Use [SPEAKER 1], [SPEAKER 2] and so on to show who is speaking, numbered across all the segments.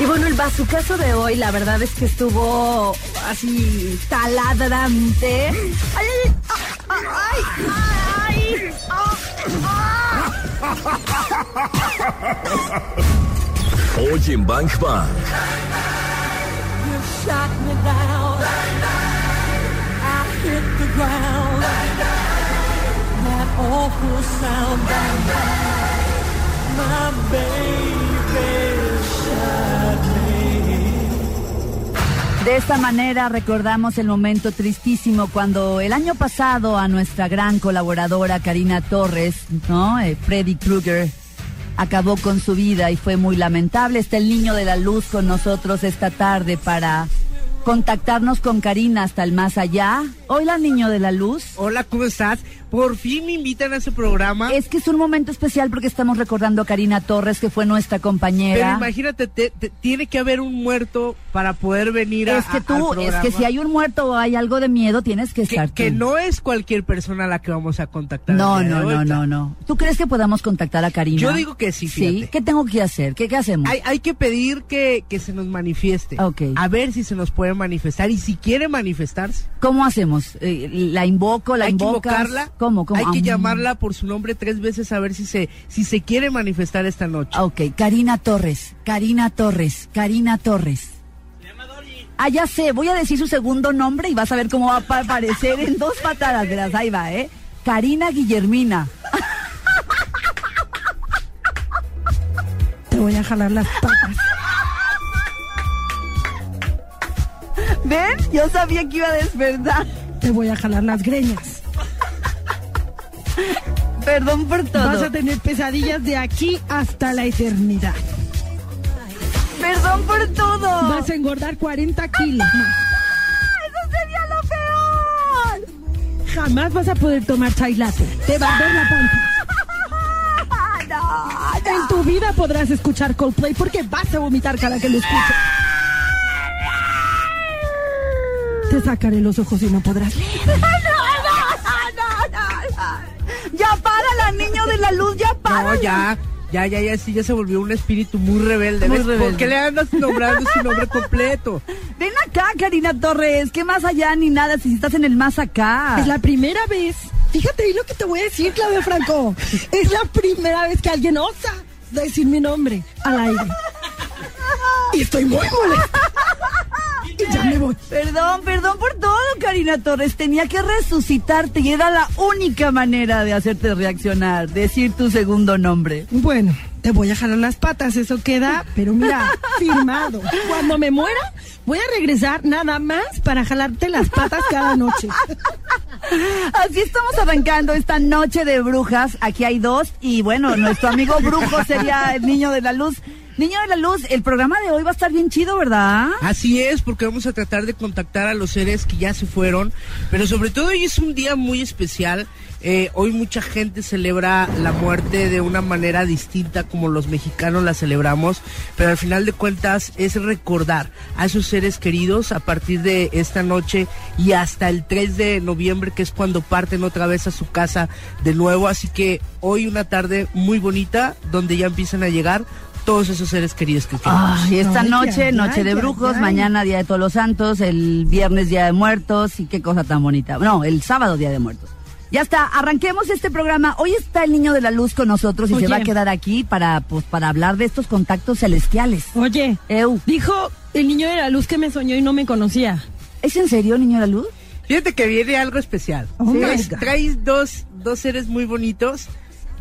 [SPEAKER 1] Y bueno, el bazucazo de hoy, la verdad es que estuvo así taladrante. ¡Ay, ay, ay! ay, ay,
[SPEAKER 2] Hoy en Bang Bang.
[SPEAKER 3] You shot me down. I hit the ground. That awful sound. My baby
[SPEAKER 1] De esta manera recordamos el momento tristísimo cuando el año pasado a nuestra gran colaboradora Karina Torres, ¿no? Eh, Freddy Krueger acabó con su vida y fue muy lamentable. Está el niño de la luz con nosotros esta tarde para contactarnos con Karina hasta el más allá. Hola, niño de la luz.
[SPEAKER 4] Hola, ¿cómo estás? Por fin me invitan a ese programa.
[SPEAKER 1] Es que es un momento especial porque estamos recordando a Karina Torres, que fue nuestra
[SPEAKER 4] Pero
[SPEAKER 1] compañera.
[SPEAKER 4] imagínate, te- te- tiene que haber un muerto para poder venir a
[SPEAKER 1] Es que tú,
[SPEAKER 4] al
[SPEAKER 1] es que si hay un muerto o hay algo de miedo, tienes que
[SPEAKER 4] que,
[SPEAKER 1] estar
[SPEAKER 4] que
[SPEAKER 1] tú.
[SPEAKER 4] no es cualquier persona a la que vamos a contactar.
[SPEAKER 1] No, no, no, no, no. ¿Tú crees que podamos contactar a Karina?
[SPEAKER 4] Yo digo que sí,
[SPEAKER 1] Sí. ¿Qué tengo que hacer? ¿Qué, qué hacemos?
[SPEAKER 4] Hay, hay que pedir que, que se nos manifieste.
[SPEAKER 1] Ok.
[SPEAKER 4] A ver si se nos puede manifestar y si quiere manifestarse.
[SPEAKER 1] ¿Cómo hacemos? Eh, ¿La invoco? ¿La
[SPEAKER 4] hay que
[SPEAKER 1] invocas?
[SPEAKER 4] invocarla.
[SPEAKER 1] ¿Cómo? ¿Cómo?
[SPEAKER 4] Hay que
[SPEAKER 1] Ah,
[SPEAKER 4] llamarla por su nombre tres veces a ver si se, si se quiere manifestar esta noche.
[SPEAKER 1] Ah, Ok, Karina Torres, Karina Torres, Karina Torres. Ah, ya sé, voy a decir su segundo nombre y vas a ver cómo va a pa- aparecer en dos patadas, verás, ahí va, ¿eh? Karina Guillermina.
[SPEAKER 5] Te voy a jalar las patas.
[SPEAKER 1] ¿Ven? Yo sabía que iba a despertar.
[SPEAKER 5] Te voy a jalar las greñas.
[SPEAKER 1] Perdón por todo.
[SPEAKER 5] Vas a tener pesadillas de aquí hasta la eternidad.
[SPEAKER 1] Perdón por todo.
[SPEAKER 5] Vas a engordar 40 kilos.
[SPEAKER 1] ¡Eso sería lo peor!
[SPEAKER 5] Jamás vas a poder tomar chai latte. Te va a ver la panza.
[SPEAKER 1] No,
[SPEAKER 5] En tu vida podrás escuchar Coldplay porque vas a vomitar cada que lo escuches. Te sacaré los ojos y no podrás leer.
[SPEAKER 1] no, no, no, no, no. Ya párala, niño de la luz, ya párala.
[SPEAKER 4] No, ya, ya, ya, ya, sí, ya se volvió un espíritu muy rebelde.
[SPEAKER 1] Muy
[SPEAKER 4] ¿Ves? ¿Por
[SPEAKER 1] rebelde.
[SPEAKER 4] qué le andas nombrando su nombre completo?
[SPEAKER 1] Ven acá, Karina Torres, que más allá ni nada, si estás en el más acá.
[SPEAKER 5] Es la primera vez. Fíjate ahí lo que te voy a decir, Claudia Franco. Es la primera vez que alguien osa decir mi nombre al aire. Y estoy muy molesta. Ya me voy.
[SPEAKER 1] Perdón, perdón por todo, Karina Torres. Tenía que resucitarte y era la única manera de hacerte reaccionar, decir tu segundo nombre.
[SPEAKER 5] Bueno, te voy a jalar las patas, eso queda, pero mira, firmado. Cuando me muera, voy a regresar nada más para jalarte las patas cada noche.
[SPEAKER 1] Así estamos arrancando esta noche de brujas. Aquí hay dos y bueno, nuestro amigo brujo sería el niño de la luz. Niño de la luz, el programa de hoy va a estar bien chido, ¿verdad?
[SPEAKER 4] Así es, porque vamos a tratar de contactar a los seres que ya se fueron, pero sobre todo hoy es un día muy especial. Eh, hoy mucha gente celebra la muerte de una manera distinta como los mexicanos la celebramos, pero al final de cuentas es recordar a esos seres queridos a partir de esta noche y hasta el 3 de noviembre, que es cuando parten otra vez a su casa de nuevo. Así que hoy una tarde muy bonita donde ya empiezan a llegar todos esos seres queridos que queremos.
[SPEAKER 1] Ay, esta
[SPEAKER 5] Ay,
[SPEAKER 1] noche,
[SPEAKER 5] ay,
[SPEAKER 1] noche
[SPEAKER 5] ay,
[SPEAKER 1] de brujos,
[SPEAKER 5] ay.
[SPEAKER 1] mañana Día de Todos los Santos, el viernes Día de Muertos y qué cosa tan bonita. No, el sábado Día de Muertos. Ya está, arranquemos este programa. Hoy está el niño de la luz con nosotros y
[SPEAKER 5] Oye.
[SPEAKER 1] se va a quedar aquí para, pues, para hablar de estos contactos celestiales.
[SPEAKER 5] Oye,
[SPEAKER 1] Eu,
[SPEAKER 5] dijo el niño de la luz que me soñó y no me conocía.
[SPEAKER 1] ¿es en serio, niño de la luz?
[SPEAKER 4] Fíjate que viene algo especial.
[SPEAKER 5] Oh
[SPEAKER 4] traes dos, dos seres muy bonitos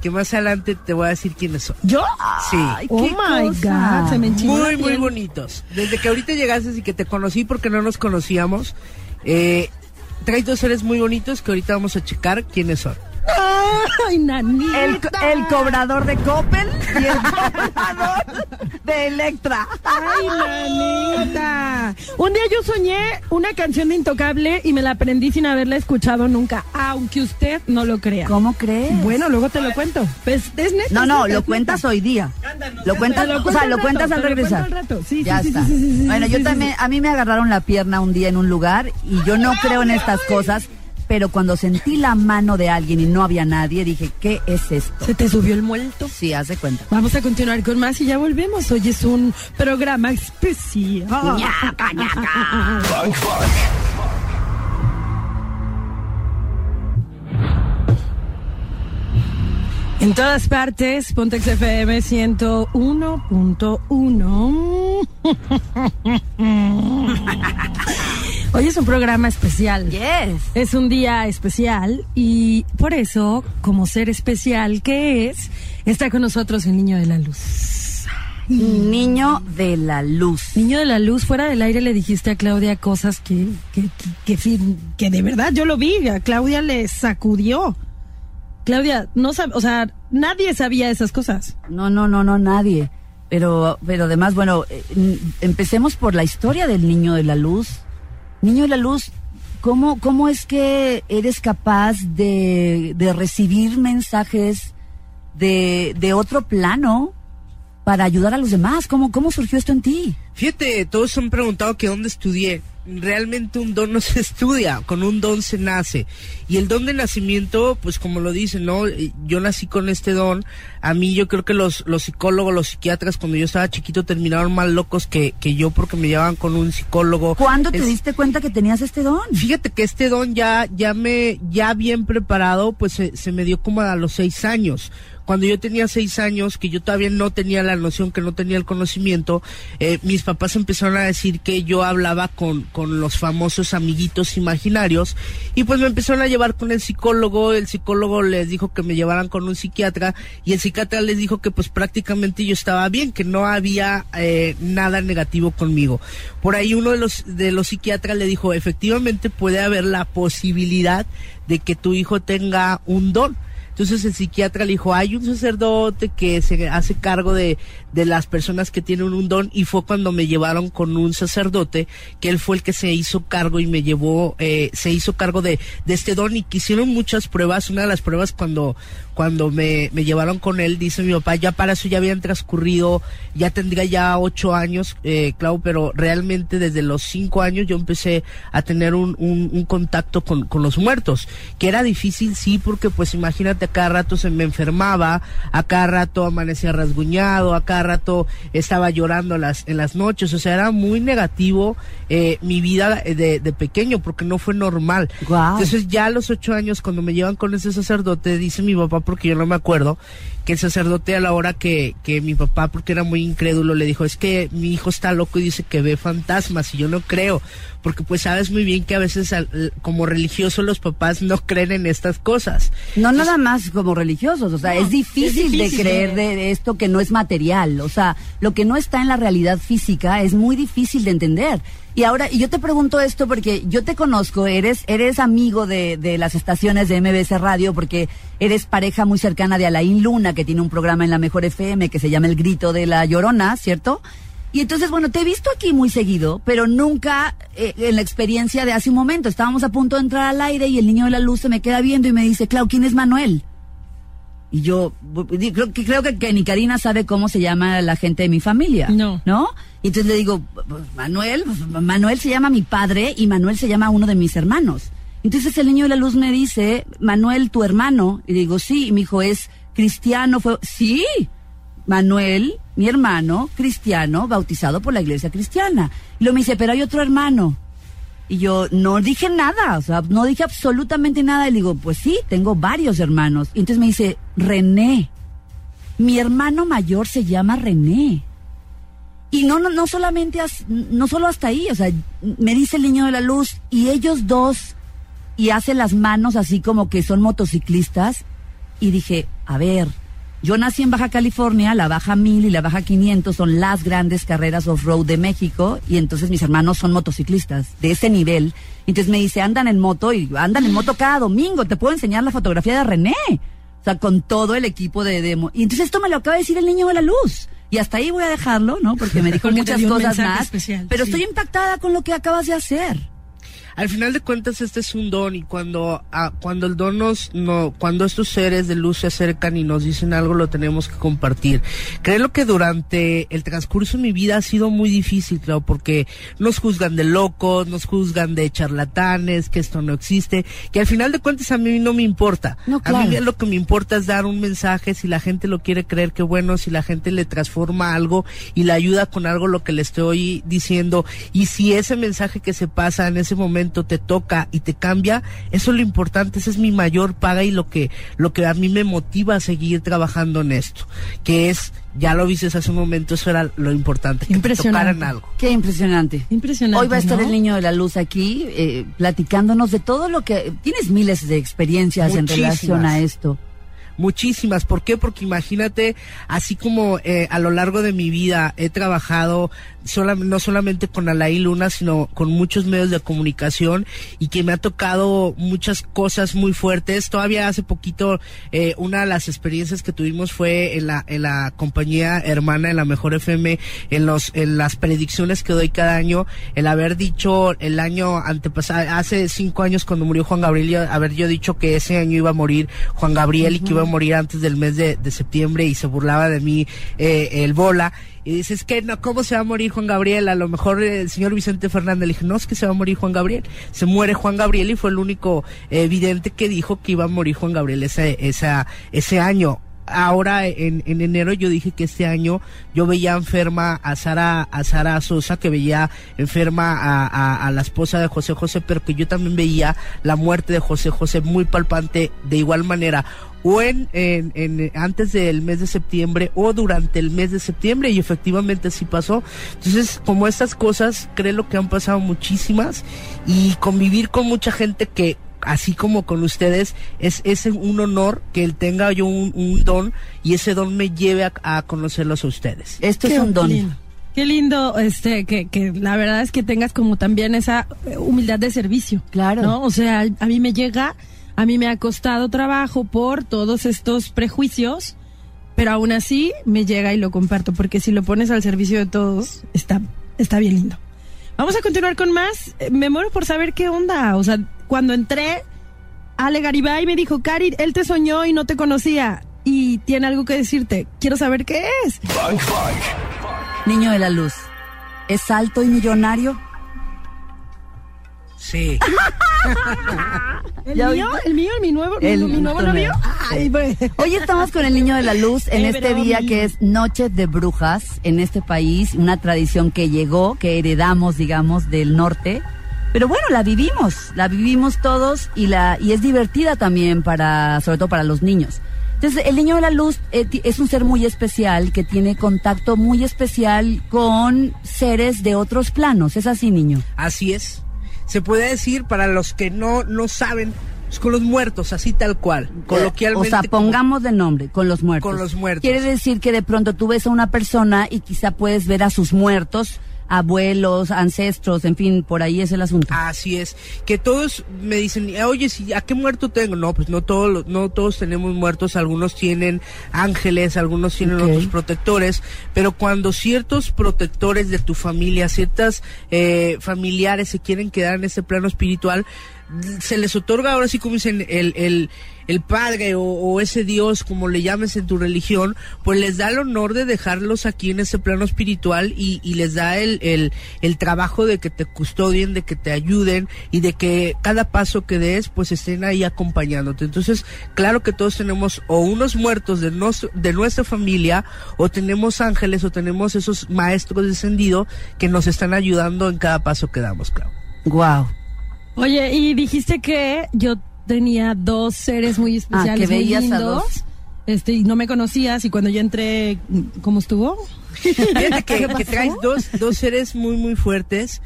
[SPEAKER 4] que más adelante te voy a decir quiénes son.
[SPEAKER 5] ¿Yo?
[SPEAKER 4] Sí.
[SPEAKER 1] Ay,
[SPEAKER 5] Oh my
[SPEAKER 1] cosa.
[SPEAKER 5] God, se me
[SPEAKER 4] Muy, muy bonitos. Desde que ahorita llegaste y que te conocí porque no nos conocíamos, eh, traes dos seres muy bonitos que ahorita vamos a checar quiénes son.
[SPEAKER 5] Ay, nanita.
[SPEAKER 1] El, co- el cobrador de Coppel y el cobrador de Electra.
[SPEAKER 5] Ay, nanita. Un día yo soñé una canción de Intocable y me la aprendí sin haberla escuchado nunca, aunque usted no lo crea.
[SPEAKER 1] ¿Cómo crees?
[SPEAKER 5] Bueno, luego te lo cuento. Pues, es neta,
[SPEAKER 1] No,
[SPEAKER 5] es
[SPEAKER 1] no,
[SPEAKER 5] neta,
[SPEAKER 1] lo cuentas
[SPEAKER 5] neta.
[SPEAKER 1] hoy día. Lo cuentas,
[SPEAKER 5] lo
[SPEAKER 1] o sea, lo cuentas al regresar. ya
[SPEAKER 5] sí, sí,
[SPEAKER 1] está.
[SPEAKER 5] sí, sí, sí,
[SPEAKER 1] bueno, yo también, a mí me agarraron la pierna un día en un lugar y yo no creo en estas cosas, pero cuando sentí la mano de alguien y no había nadie, dije, ¿qué es esto?
[SPEAKER 5] ¿Se te subió el muerto?
[SPEAKER 1] Sí, haz de cuenta.
[SPEAKER 5] Vamos a continuar con más y ya volvemos. Hoy es un programa especial.
[SPEAKER 2] Bang Bang.
[SPEAKER 5] En todas partes, Pontex FM 101.1. Hoy es un programa especial.
[SPEAKER 1] Yes.
[SPEAKER 5] Es un día especial y por eso, como ser especial que es, está con nosotros el Niño de la Luz.
[SPEAKER 1] Niño de la luz.
[SPEAKER 5] Niño de la Luz, fuera del aire le dijiste a Claudia cosas que, que, que, que de verdad yo lo vi, a Claudia le sacudió. Claudia, no sabe, o sea, nadie sabía esas cosas.
[SPEAKER 1] No, no, no, no, nadie. Pero, pero además, bueno, eh, empecemos por la historia del niño de la luz. Niño de la luz, ¿cómo, cómo es que eres capaz de, de recibir mensajes de, de otro plano para ayudar a los demás? ¿Cómo, cómo surgió esto en ti?
[SPEAKER 4] Fíjate, todos han preguntado que dónde estudié. Realmente un don no se estudia, con un don se nace. Y el don de nacimiento, pues como lo dicen, ¿no? Eh, Yo nací con este don. A mí yo creo que los, los psicólogos, los psiquiatras, cuando yo estaba chiquito, terminaron más locos que, que yo porque me llevaban con un psicólogo.
[SPEAKER 1] ¿Cuándo te diste cuenta que tenías este don?
[SPEAKER 4] Fíjate que este don ya, ya me, ya bien preparado, pues se, se me dio como a los seis años. Cuando yo tenía seis años, que yo todavía no tenía la noción, que no tenía el conocimiento, eh, mis papás empezaron a decir que yo hablaba con, con los famosos amiguitos imaginarios y pues me empezaron a llevar con el psicólogo, el psicólogo les dijo que me llevaran con un psiquiatra y el psiquiatra les dijo que pues prácticamente yo estaba bien, que no había eh, nada negativo conmigo. Por ahí uno de los, de los psiquiatras le dijo, efectivamente puede haber la posibilidad de que tu hijo tenga un don. Entonces el psiquiatra le dijo, hay un sacerdote que se hace cargo de, de las personas que tienen un don y fue cuando me llevaron con un sacerdote que él fue el que se hizo cargo y me llevó, eh, se hizo cargo de, de este don y que hicieron muchas pruebas. Una de las pruebas cuando, cuando me, llevaron con él, dice mi papá, ya para eso ya habían transcurrido, ya tendría ya ocho años, eh, Clau, pero realmente desde los cinco años yo empecé a tener un, un, un contacto con, con los muertos, que era difícil, sí, porque pues imagínate, a cada rato se me enfermaba, a cada rato amanecía rasguñado, a cada rato estaba llorando las, en las noches, o sea, era muy negativo eh, mi vida de, de pequeño, porque no fue normal.
[SPEAKER 1] Guau.
[SPEAKER 4] Entonces ya a los ocho años, cuando me llevan con ese sacerdote, dice mi papá, porque yo no me acuerdo, que el sacerdote a la hora que, que mi papá, porque era muy incrédulo, le dijo, es que mi hijo está loco y dice que ve fantasmas y yo no creo, porque pues sabes muy bien que a veces al- como religiosos los papás no creen en estas cosas.
[SPEAKER 1] No nada más como religiosos, o sea, es, difícil de
[SPEAKER 5] difícil,
[SPEAKER 1] creer de, de esto que no es material, o sea, lo que no está en la realidad física es muy difícil de entender. Y ahora, y yo te pregunto esto porque yo te conozco, eres, eres amigo de, de las estaciones de MBS Radio porque eres pareja muy cercana de Alain Luna, que tiene un programa en la Mejor FM que se llama El Grito de la Llorona, ¿cierto? Y entonces, bueno, te he visto aquí muy seguido, pero nunca eh, en la experiencia de hace un momento. Estábamos a punto de entrar al aire y el niño de la luz se me queda viendo y me dice, Clau, ¿quién es Manuel? Y yo creo que, creo que, que ni Karina sabe cómo se llama la gente de mi familia.
[SPEAKER 5] No.
[SPEAKER 1] ¿No? Y entonces le digo, "Pues, Manuel, Manuel se llama mi padre y Manuel se llama uno de mis hermanos. Entonces el niño de la luz me dice, Manuel, tu hermano. Y digo, sí. Y me dijo, es cristiano. Fue, sí. Manuel, mi hermano, cristiano, bautizado por la iglesia cristiana. Y luego me dice, pero hay otro hermano. Y yo no dije nada, o sea, no dije absolutamente nada. Y le digo, pues sí, tengo varios hermanos. Y entonces me dice, René, mi hermano mayor se llama René. Y no, no, no solamente, no solo hasta ahí, o sea, me dice el niño de la luz, y ellos dos, y hace las manos así como que son motociclistas. Y dije, a ver, yo nací en Baja California, la Baja 1000 y la Baja 500 son las grandes carreras off-road de México, y entonces mis hermanos son motociclistas de ese nivel. Entonces me dice, andan en moto, y andan en moto cada domingo, te puedo enseñar la fotografía de René. O sea, con todo el equipo de demo. Y entonces esto me lo acaba de decir el niño de la luz. Y hasta ahí voy a dejarlo, ¿no? Porque me dijo
[SPEAKER 5] Porque
[SPEAKER 1] muchas cosas más.
[SPEAKER 5] especial,
[SPEAKER 1] pero
[SPEAKER 5] sí.
[SPEAKER 1] estoy impactada con lo que acabas de hacer.
[SPEAKER 4] Al final de cuentas este es un don y cuando ah, cuando el don nos no cuando estos seres de luz se acercan y nos dicen algo lo tenemos que compartir. Creo que durante el transcurso de mi vida ha sido muy difícil, claro, porque nos juzgan de locos, nos juzgan de charlatanes, que esto no existe, que al final de cuentas a mí no me importa.
[SPEAKER 1] No,
[SPEAKER 4] A mí lo que me importa es dar un mensaje, si la gente lo quiere creer, que bueno, si la gente le transforma algo y le ayuda con algo lo que le estoy diciendo, y si ese mensaje que se pasa en ese momento te toca y te cambia, eso es lo importante, esa es mi mayor paga y lo que, lo que a mí me motiva a seguir trabajando en esto, que es, ya lo viste hace un momento, eso era lo importante, que te
[SPEAKER 5] Impresionante.
[SPEAKER 4] tocaran algo.
[SPEAKER 1] Qué impresionante.
[SPEAKER 5] Impresionante.
[SPEAKER 1] Hoy va a estar
[SPEAKER 5] ¿no?
[SPEAKER 1] el niño de la luz aquí eh, platicándonos de todo lo que... Tienes miles de experiencias en relación a esto.
[SPEAKER 4] Muchísimas. ¿Por qué? Porque imagínate, así como eh, a lo largo de mi vida he trabajado sola- no solamente con Alaí Luna, sino con muchos medios de comunicación y que me ha tocado muchas cosas muy fuertes. Todavía hace poquito, eh, una de las experiencias que tuvimos fue en la, en la compañía hermana, en la Mejor FM, en los, en las predicciones que doy cada año, el haber dicho el año antepasado, hace cinco años cuando murió Juan Gabriel, haber yo dicho que ese año iba a morir Juan Gabriel y que iba morir antes del mes de, septiembre y se burlaba de mí eh, el bola. Y dices que no, ¿cómo se va a morir Juan Gabriel? A lo mejor el señor Vicente Fernández le dije, no, es que se va a morir Juan Gabriel. Se muere Juan Gabriel y fue el único eh, vidente que dijo que iba a morir Juan Gabriel ese, esa, ese año. Ahora en, en enero yo dije que este año yo veía enferma a Sara, a Sara Sosa, que veía enferma a, a, la esposa de José José, pero que yo también veía la muerte de José José muy palpante de igual manera o en, en, en- antes del mes de septiembre o durante el mes de septiembre y efectivamente así pasó. Entonces, como estas cosas, creo que han pasado muchísimas y convivir con mucha gente que así como con ustedes es, es un honor que él tenga yo un, un don y ese don me lleve a, a conocerlos a ustedes.
[SPEAKER 1] Esto
[SPEAKER 5] Qué
[SPEAKER 1] es un don.
[SPEAKER 5] lindo. Qué lindo, este, que, que la verdad es que tengas como también esa eh, humildad de servicio.
[SPEAKER 1] Claro.
[SPEAKER 5] ¿no? O sea, a mí me llega, a mí me ha costado trabajo por todos estos prejuicios, pero aún así me llega y lo comparto, porque si lo pones al servicio de todos, está, está bien lindo. Vamos a continuar con más. Eh, Me muero por saber qué onda. O sea, cuando entré, Ale Garibay me dijo, Cari, él te soñó y no te conocía. Y tiene algo que decirte. Quiero saber qué es.
[SPEAKER 1] Niño de la luz. ¿Es alto y millonario?
[SPEAKER 4] Sí.
[SPEAKER 5] ¿El
[SPEAKER 1] ¿Ya
[SPEAKER 5] mío? ¿El mío? ¿El mi nuevo,
[SPEAKER 1] El-
[SPEAKER 5] mi nuevo novio? Ay, pues.
[SPEAKER 1] Hoy estamos con el Niño de la Luz en
[SPEAKER 5] Eh,
[SPEAKER 1] este día
[SPEAKER 5] mi-
[SPEAKER 1] que es Noche de Brujas en este país, una tradición que llegó, que heredamos, digamos, del norte. Pero bueno, la vivimos, la vivimos todos y la y es divertida también para, sobre todo para los niños. Entonces, el Niño de la Luz eh, es un ser muy especial que tiene contacto muy especial con seres de otros planos. ¿Es así, niño?
[SPEAKER 4] Así es. Se puede decir para los que no, no saben, con los muertos, así tal cual. Coloquialmente.
[SPEAKER 1] O sea,
[SPEAKER 4] como-
[SPEAKER 1] pongamos de nombre, con los muertos.
[SPEAKER 4] Con los muertos.
[SPEAKER 1] Quiere decir que de pronto tú ves a una persona y quizá puedes ver a sus muertos, abuelos, ancestros, en fin, por ahí es el asunto.
[SPEAKER 4] Así es, que todos me dicen, oye, si, ¿a qué muerto tengo? No, pues no todos, los- no todos tenemos muertos, algunos tienen ángeles, algunos tienen otros protectores, pero cuando ciertos protectores de tu familia, ciertas eh, familiares se quieren quedar en ese plano espiritual, se les otorga ahora sí como dicen el, el, el padre o, o ese Dios, como le llames en tu religión, pues les da el honor de dejarlos aquí en ese plano espiritual y, y les da el, el, el trabajo de que te custodien, de que te ayuden y de que cada paso que des, pues estén ahí acompañándote. Entonces, claro que todos tenemos o unos muertos de, nos- de nuestra familia, o tenemos ángeles, o tenemos esos maestros descendidos que nos están ayudando en cada paso que damos, claro.
[SPEAKER 1] Wow.
[SPEAKER 5] Oye, y dijiste que yo tenía dos seres muy especiales,
[SPEAKER 1] Ah, que
[SPEAKER 5] muy
[SPEAKER 1] veías a
[SPEAKER 5] lindos.
[SPEAKER 1] dos.
[SPEAKER 5] Este, y no me conocías y cuando yo entré, ¿cómo estuvo?
[SPEAKER 4] Fíjate que, traes dos, dos seres muy, muy fuertes.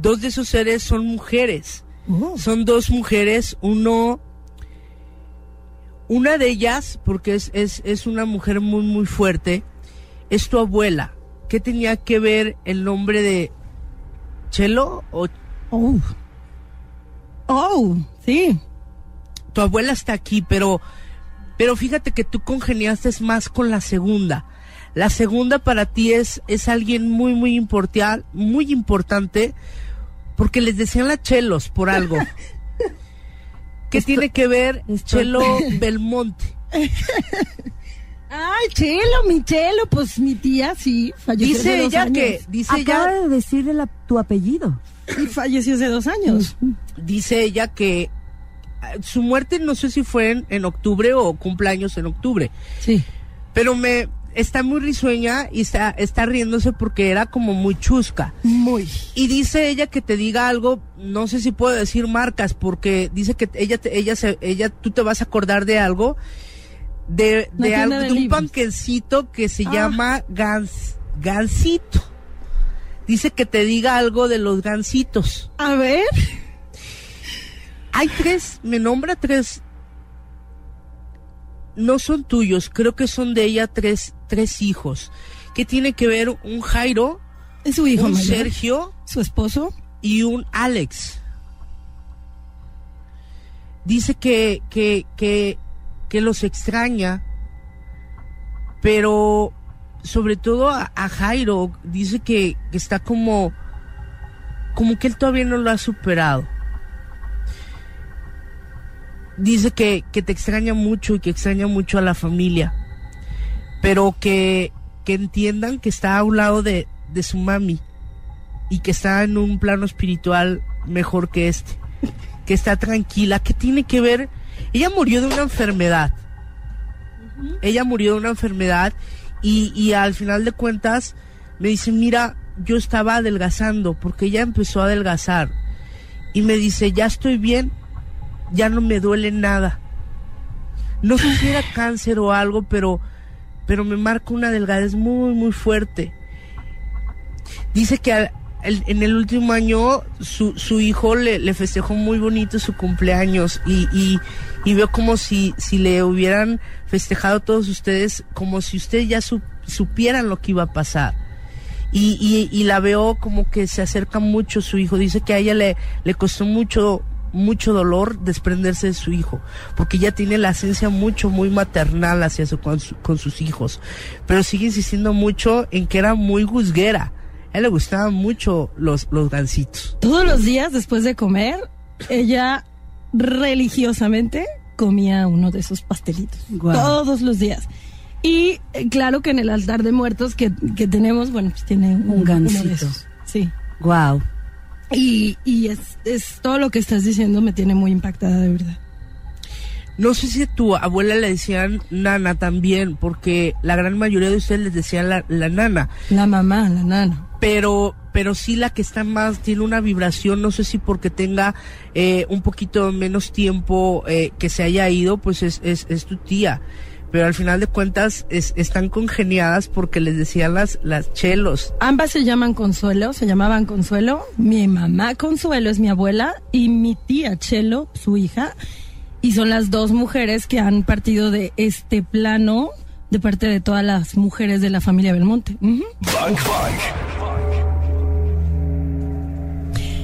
[SPEAKER 4] Dos de esos seres son mujeres.
[SPEAKER 5] Oh.
[SPEAKER 4] Son dos mujeres, uno... Una de ellas, porque es, es, es una mujer muy, muy fuerte, es tu abuela. ¿Qué tenía que ver el nombre de Chelo? O,
[SPEAKER 5] Oh. Oh, sí.
[SPEAKER 4] Tu abuela está aquí, pero, pero fíjate que tú congeniaste más con la segunda. La segunda para ti es, es alguien muy, muy importante, muy importante, Porque les decían la chelos por algo. ¿Qué
[SPEAKER 1] Esto-
[SPEAKER 4] tiene que ver
[SPEAKER 1] esto-
[SPEAKER 4] Chelo Belmonte?
[SPEAKER 5] Ay, Chelo, mi Chelo, pues mi tía sí falleció hace
[SPEAKER 4] Dice
[SPEAKER 5] dos
[SPEAKER 4] ella
[SPEAKER 5] años.
[SPEAKER 4] que, dice
[SPEAKER 1] Acaba
[SPEAKER 4] ella,
[SPEAKER 1] de decirle la- tu apellido.
[SPEAKER 5] Y falleció hace dos años.
[SPEAKER 4] dice ella que su muerte no sé si fue en, en octubre o cumpleaños en octubre,
[SPEAKER 5] Sí.
[SPEAKER 4] pero me está muy risueña y está, está riéndose porque era como muy chusca.
[SPEAKER 5] Muy.
[SPEAKER 4] Y dice ella que te diga algo, no sé si puedo decir marcas, porque dice que ella, te- ella, se, ella, tú te vas a acordar de algo, de, de, algo,
[SPEAKER 5] de
[SPEAKER 4] de un panquecito que se
[SPEAKER 5] Ah.
[SPEAKER 4] llama gans, gansito. Dice que te diga algo de los gansitos.
[SPEAKER 5] A ver.
[SPEAKER 4] Hay tres, me nombra tres. No son tuyos, creo que son de ella tres, tres hijos. ¿Qué tiene que ver un Jairo,
[SPEAKER 5] Es su hijo
[SPEAKER 4] un
[SPEAKER 5] mayor.
[SPEAKER 4] Sergio
[SPEAKER 5] Su esposo.
[SPEAKER 4] y un Alex? Dice que, que, que, que los extraña, pero sobre todo a, a Jairo, dice que, que está como, como que él todavía no lo ha superado. Dice que, que te extraña mucho y que extraña mucho a la familia, pero que, que entiendan que está a un lado de, de su mami y que está en un plano espiritual mejor que este, que está tranquila, que tiene que ver, ella murió de una enfermedad, ella murió de una enfermedad y, y al final de cuentas me dice, mira, yo estaba adelgazando porque ella empezó a adelgazar y me dice, ya estoy bien, ya no me duele nada. No sé si era cáncer o algo, pero, pero me marca una delgadez muy, muy fuerte. Dice que al- en el último año su, su hijo le, le festejó muy bonito su cumpleaños y, y, veo como si, si le hubieran festejado todos ustedes, como si ustedes ya su- supieran lo que iba a pasar. Y, y, y la veo como que se acerca mucho su hijo. Dice que a ella le, le costó mucho, mucho dolor desprenderse de su hijo, porque ella tiene la esencia mucho, muy maternal hacia su, con, su- con sus hijos, pero sigue insistiendo mucho en que era muy juzguera. A él le gustaban mucho los, los gansitos.
[SPEAKER 5] Todos los días después de comer, ella religiosamente comía uno de esos pastelitos.
[SPEAKER 1] Guau.
[SPEAKER 5] Todos los días. Y eh, claro que en el altar de muertos que, que tenemos, bueno, pues tiene un, de
[SPEAKER 1] gansito.
[SPEAKER 5] Sí.
[SPEAKER 1] Wow.
[SPEAKER 5] Y, y es, es todo lo que estás diciendo me tiene muy impactada de verdad.
[SPEAKER 4] No sé si a tu abuela le decían nana también, porque la gran mayoría de ustedes les decían la, la nana.
[SPEAKER 5] La mamá, la nana.
[SPEAKER 4] pero pero sí la que está más tiene una vibración no sé si porque tenga eh, un poquito menos tiempo eh, que se haya ido pues es, es, es tu tía pero al final de cuentas es- están congeniadas porque les decían las las chelos
[SPEAKER 5] Ambas se llaman Consuelo, se llamaban Consuelo. Mi mamá Consuelo es mi abuela y mi tía Chelo, su hija. Y son las dos mujeres que han partido de este plano de parte de todas las mujeres de la familia Belmonte.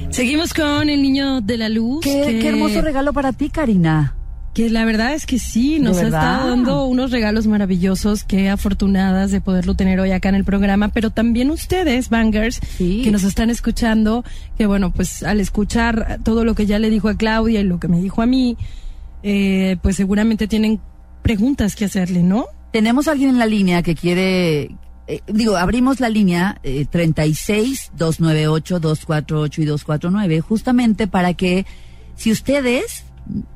[SPEAKER 5] Seguimos con el niño de la luz.
[SPEAKER 1] Qué,
[SPEAKER 5] que-
[SPEAKER 1] qué hermoso regalo para ti, Karina.
[SPEAKER 5] Que la verdad es que sí, nos ha estado dando unos regalos maravillosos, qué afortunadas de poderlo tener hoy acá en el programa, pero también ustedes, bangers,
[SPEAKER 1] Sí.
[SPEAKER 5] que nos están escuchando, que bueno, pues al escuchar todo lo que ya le dijo a Claudia y lo que me dijo a mí, eh, pues seguramente tienen preguntas que hacerle, ¿no?
[SPEAKER 1] Tenemos a alguien en la línea que quiere, eh, digo, abrimos la línea eh, 36 298 248 y 249 justamente para que si ustedes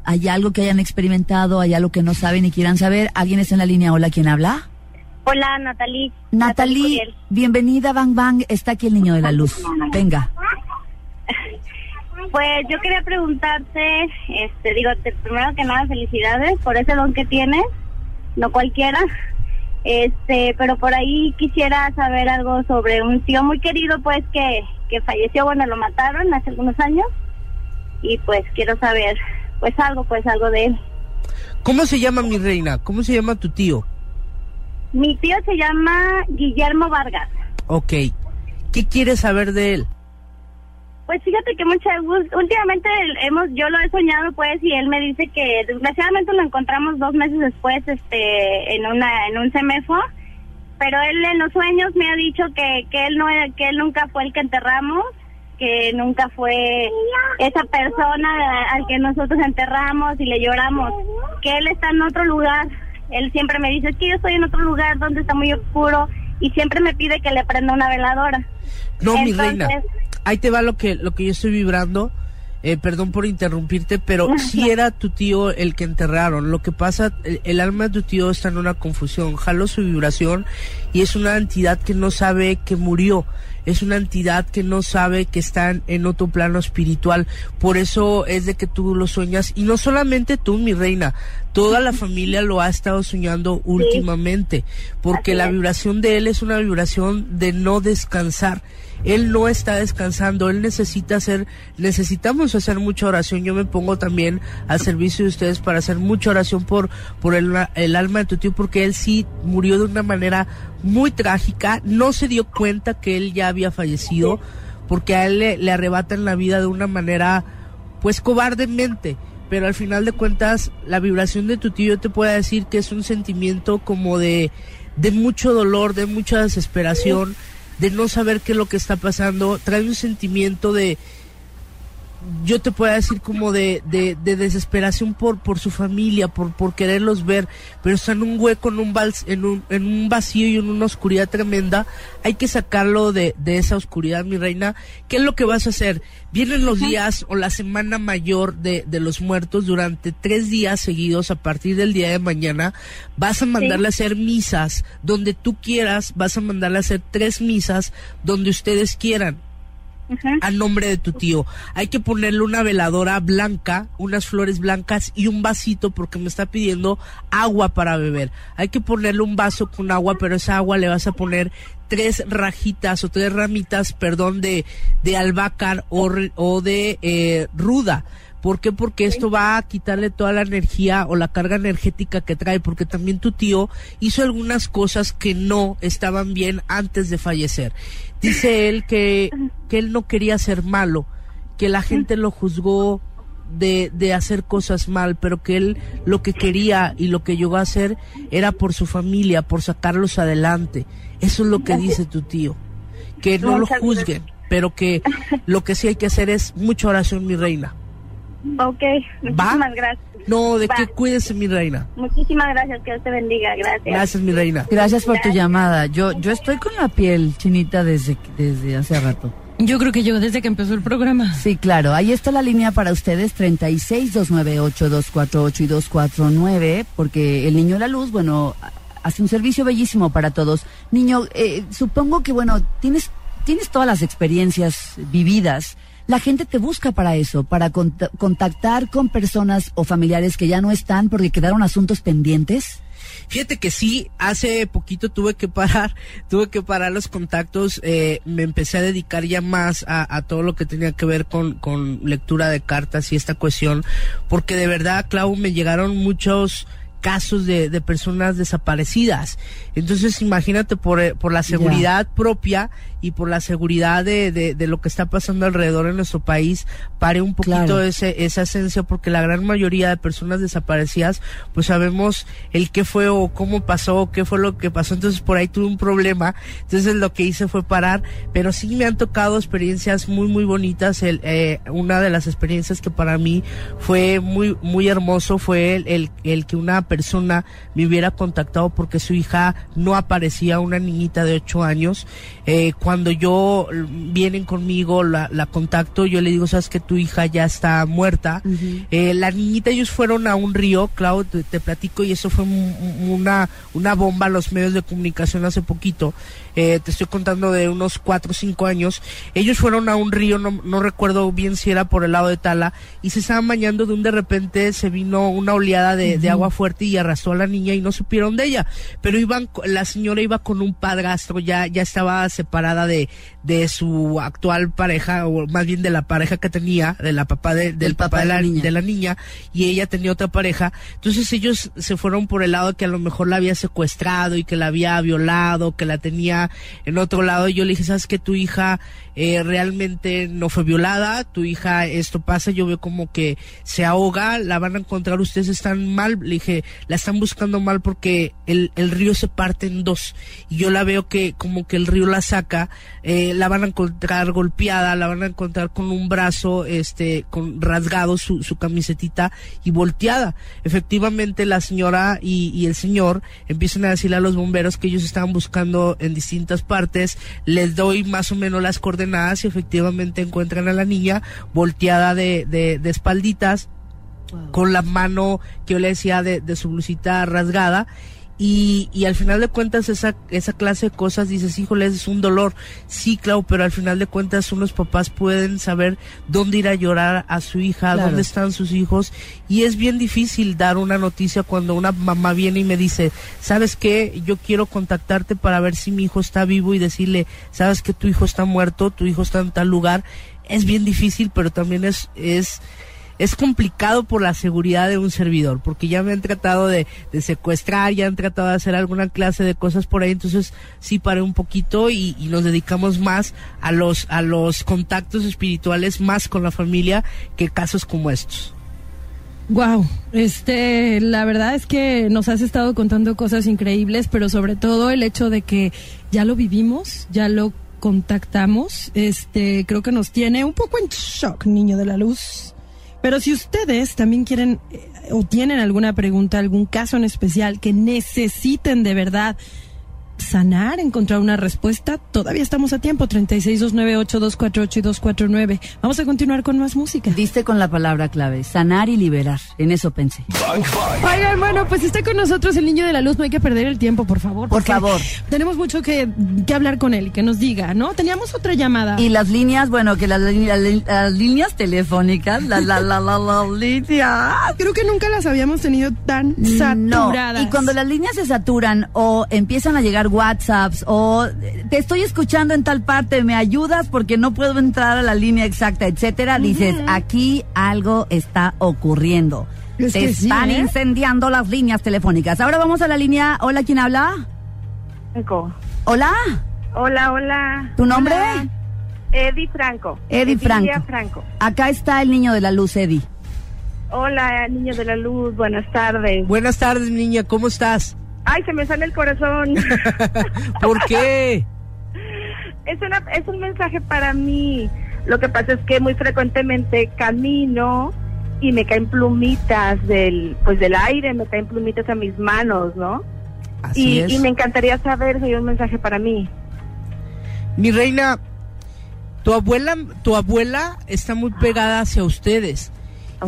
[SPEAKER 1] hay algo que hayan experimentado, hay algo que no saben y quieran saber, alguien está en la línea. Hola, ¿quién habla?
[SPEAKER 2] Hola, Natalie.
[SPEAKER 1] Natalie, bienvenida Bang Bang, está aquí el niño de la luz. Venga.
[SPEAKER 2] Pues yo quería preguntarte, este, digo, te- primero que nada, felicidades por ese don que tienes, no cualquiera. Este, pero por ahí quisiera saber algo sobre un tío muy querido, pues, que, que falleció, bueno, lo mataron hace algunos años. Y pues quiero saber, pues algo, pues algo de él.
[SPEAKER 4] ¿cómo se llama mi reina? ¿cómo se llama tu tío?
[SPEAKER 2] Mi tío se llama Guillermo Vargas.
[SPEAKER 4] ok ¿qué quieres saber de él?
[SPEAKER 2] Pues fíjate que mucha últimamente hemos yo lo he soñado pues y él me dice que desgraciadamente lo encontramos dos meses después este en una en un semefo pero él en los sueños me ha dicho que, que él no que él nunca fue el que enterramos que nunca fue esa persona al que nosotros enterramos y le lloramos, que él está en otro lugar. Él siempre me dice, es que yo estoy en otro lugar donde está muy oscuro y siempre me pide que le prenda una veladora.
[SPEAKER 4] No, mi reina. Ahí te va lo que, lo que yo estoy vibrando. Eh, perdón por interrumpirte, pero sí era tu tío el que enterraron. Lo que pasa, el, el alma de tu tío está en una confusión. Jaló su vibración y es una entidad que no sabe que murió. Es una entidad que no sabe que está en, otro plano espiritual. Por eso es de que tú lo sueñas. Y no solamente tú, mi reina. Toda la familia lo ha estado soñando últimamente. Porque la vibración de él es una vibración de no descansar. Él no está descansando, él necesita hacer, necesitamos hacer mucha oración. Yo me pongo también al servicio de ustedes para hacer mucha oración por, por el, alma de tu tío, porque él sí murió de una manera muy trágica. No se dio cuenta que él ya había fallecido, porque a él le, le arrebatan la vida de una manera, pues cobardemente. Pero al final de cuentas, la vibración de tu tío te puedo decir que es un sentimiento como de, de mucho dolor, de mucha desesperación, de no saber qué es lo que está pasando. Trae un sentimiento de, yo te puedo decir como de, de, de desesperación por, por su familia, por, por quererlos ver, pero está en un hueco, en un, vals- en un, en un vacío y en una oscuridad tremenda. Hay que sacarlo de, de esa oscuridad, mi reina. ¿Qué es lo que vas a hacer? Vienen los días o la semana mayor de, de los muertos durante tres días seguidos a partir del día de mañana. Vas a mandarle a hacer misas donde tú quieras, vas a mandarle a hacer tres misas donde ustedes quieran
[SPEAKER 2] Ujú.
[SPEAKER 4] a nombre de tu tío. Hay que ponerle una veladora blanca, unas flores blancas y un vasito porque me está pidiendo agua para beber. Hay que ponerle un vaso con agua, pero esa agua le vas a poner tres rajitas o tres ramitas, perdón, de, de albahaca o, o de eh, ruda. ¿Por qué? Porque esto va a quitarle toda la energía o la carga energética que trae, porque también tu tío hizo algunas cosas que no estaban bien antes de fallecer. Dice él que, que él no quería ser malo, que la gente lo juzgó de, de hacer cosas mal, pero que él lo que quería y lo que llegó a hacer era por su familia, por sacarlos adelante. Eso es lo que dice tu tío. Que no lo juzguen, pero que lo que sí hay que hacer es mucha oración, mi reina.
[SPEAKER 2] Ok, muchísimas gracias.
[SPEAKER 4] No, de
[SPEAKER 2] Va.
[SPEAKER 4] que cuídese, mi reina.
[SPEAKER 2] Muchísimas gracias, que Dios te bendiga, gracias.
[SPEAKER 4] Gracias, mi reina.
[SPEAKER 1] Gracias por tu llamada. Yo, yo estoy con la piel chinita desde, desde hace rato.
[SPEAKER 5] Yo creo que yo desde que empezó el programa.
[SPEAKER 1] Sí, claro. Ahí está la línea para ustedes, 36-298-248 y 249, porque el Niño de la Luz, bueno, hace un servicio bellísimo para todos. Niño, eh, supongo que, bueno, tienes, tienes todas las experiencias vividas. La gente te busca para eso, para cont- contactar con personas o familiares que ya no están porque quedaron asuntos pendientes.
[SPEAKER 4] Fíjate que sí, hace poquito tuve que parar, tuve que parar los contactos, eh, me empecé a dedicar ya más a, a todo lo que tenía que ver con, con lectura de cartas y esta cuestión, porque de verdad, Clau, me llegaron muchos casos de, de personas desaparecidas. Entonces, imagínate por, eh, por la seguridad propia y por la seguridad de, de, de lo que está pasando alrededor en nuestro país, pare un poquito
[SPEAKER 1] Claro.
[SPEAKER 4] ese, esa esencia, porque la gran mayoría de personas desaparecidas, pues sabemos el qué fue o cómo pasó, qué fue lo que pasó. Entonces, por ahí tuve un problema. Entonces, lo que hice fue parar, pero sí me han tocado experiencias muy, muy bonitas. El, eh, una de las experiencias que para mí fue muy, muy hermoso fue el, el, el que una persona me hubiera contactado porque su hija no aparecía, una niñita de ocho años. Eh, cuando yo vienen conmigo, la, la contacto, yo le digo, sabes que tu hija ya está muerta. Eh, la niñita, ellos fueron a un río, Clau, te, te platico, y eso fue un- una, una bomba a los medios de comunicación hace poquito. Eh, te estoy contando de unos cuatro o cinco años. Ellos fueron a un río, no, no recuerdo bien si era por el lado de Tala, y se estaban bañando de un de repente se vino una oleada de, de agua fuerte y arrastró a la niña y no supieron de ella. Pero iban, la señora iba con un padrastro, ya, ya estaba separada de, de su actual pareja, o más bien de la pareja que tenía, de la papá de- del, papá,
[SPEAKER 1] papá
[SPEAKER 4] de la
[SPEAKER 1] niña.
[SPEAKER 4] de la niña, y ella tenía otra pareja. Entonces ellos se fueron por el lado que a lo mejor la había secuestrado y que la había violado, que la tenía en otro lado. Y yo le dije, ¿sabes que tu hija eh, realmente no fue violada? Tu hija, esto pasa, yo veo como que se ahoga, la van a encontrar, ustedes están mal. Le dije, la están buscando mal porque el, el río se parte en dos. Y yo la veo que como que el río la saca, eh, la van a encontrar golpeada, la van a encontrar con un brazo, este, con rasgado su, su camisetita y volteada. Efectivamente la señora y, y el señor empiezan a decirle a los bomberos que ellos estaban buscando en distintas partes, les doy más o menos las coordenadas y efectivamente encuentran a la niña volteada de, de, de espalditas con la mano que yo le decía de, de su blusita rasgada y, y al final de cuentas esa, esa clase de cosas dices, híjole, es un dolor. Sí, claro, pero al final de cuentas unos papás pueden saber dónde ir a llorar a su hija,
[SPEAKER 1] Claro.
[SPEAKER 4] dónde están sus hijos y es bien difícil dar una noticia cuando una mamá viene y me dice, ¿sabes qué? Yo quiero contactarte para ver si mi hijo está vivo y decirle, ¿sabes que tu hijo está muerto? Tu hijo está en tal lugar. Es bien difícil, pero también es, es, es complicado por la seguridad de un servidor, porque ya me han tratado de, de secuestrar, ya han tratado de hacer alguna clase de cosas por ahí, entonces sí paré un poquito y, y nos dedicamos más a los, a los contactos espirituales, más con la familia, que casos como estos.
[SPEAKER 5] Wow, este, la verdad es que nos has estado contando cosas increíbles, pero sobre todo el hecho de que ya lo vivimos, ya lo contactamos, este, creo que nos tiene un poco en shock, niño de la luz. Pero si ustedes también quieren eh, o tienen alguna pregunta, algún caso en especial que necesiten de verdad sanar, encontrar una respuesta, todavía estamos a tiempo, 36298248 y 249. Vamos a continuar con más música.
[SPEAKER 1] Diste con la palabra clave, sanar y liberar. En eso pensé.
[SPEAKER 5] Oigan, bueno, pues está con nosotros el niño de la luz, no hay que perder el tiempo, por favor.
[SPEAKER 1] Por favor.
[SPEAKER 5] Tenemos mucho que, que hablar con él y que nos diga, ¿no? Teníamos otra llamada.
[SPEAKER 1] Y las líneas, bueno, que las, las las líneas telefónicas, la, la, la, la, la, línea.
[SPEAKER 5] Creo que nunca las habíamos tenido tan
[SPEAKER 1] No,
[SPEAKER 5] saturadas.
[SPEAKER 1] y cuando las líneas se saturan o empiezan a llegar WhatsApps o te estoy escuchando en tal parte, me ayudas porque no puedo entrar a la línea exacta, etcétera, dices, aquí algo está ocurriendo.
[SPEAKER 5] Es
[SPEAKER 1] Te
[SPEAKER 5] sí,
[SPEAKER 1] están
[SPEAKER 5] ¿eh?
[SPEAKER 1] incendiando las líneas telefónicas. Ahora vamos a la línea. Hola, ¿quién habla?
[SPEAKER 2] Franco.
[SPEAKER 1] Hola,
[SPEAKER 2] Hola, hola.
[SPEAKER 1] ¿tu nombre?
[SPEAKER 2] Hola. Eddie Franco.
[SPEAKER 1] Eddie
[SPEAKER 2] Edilia
[SPEAKER 1] Franco.
[SPEAKER 2] Franco.
[SPEAKER 1] Acá está el niño de la luz, Eddie.
[SPEAKER 2] Hola, niño de la luz. Buenas tardes.
[SPEAKER 4] Buenas tardes, niña, ¿cómo estás?
[SPEAKER 2] Ay, se me sale el corazón.
[SPEAKER 4] ¿Por qué?
[SPEAKER 2] es, una, es un mensaje para mí. Lo que pasa es que muy frecuentemente camino y me caen plumitas del, pues del aire, me caen plumitas a mis manos, ¿no?
[SPEAKER 4] Así
[SPEAKER 2] Y,
[SPEAKER 4] es.
[SPEAKER 2] y me encantaría saber si hay un mensaje para mí.
[SPEAKER 4] Mi reina, tu abuela, tu abuela está muy pegada hacia ustedes.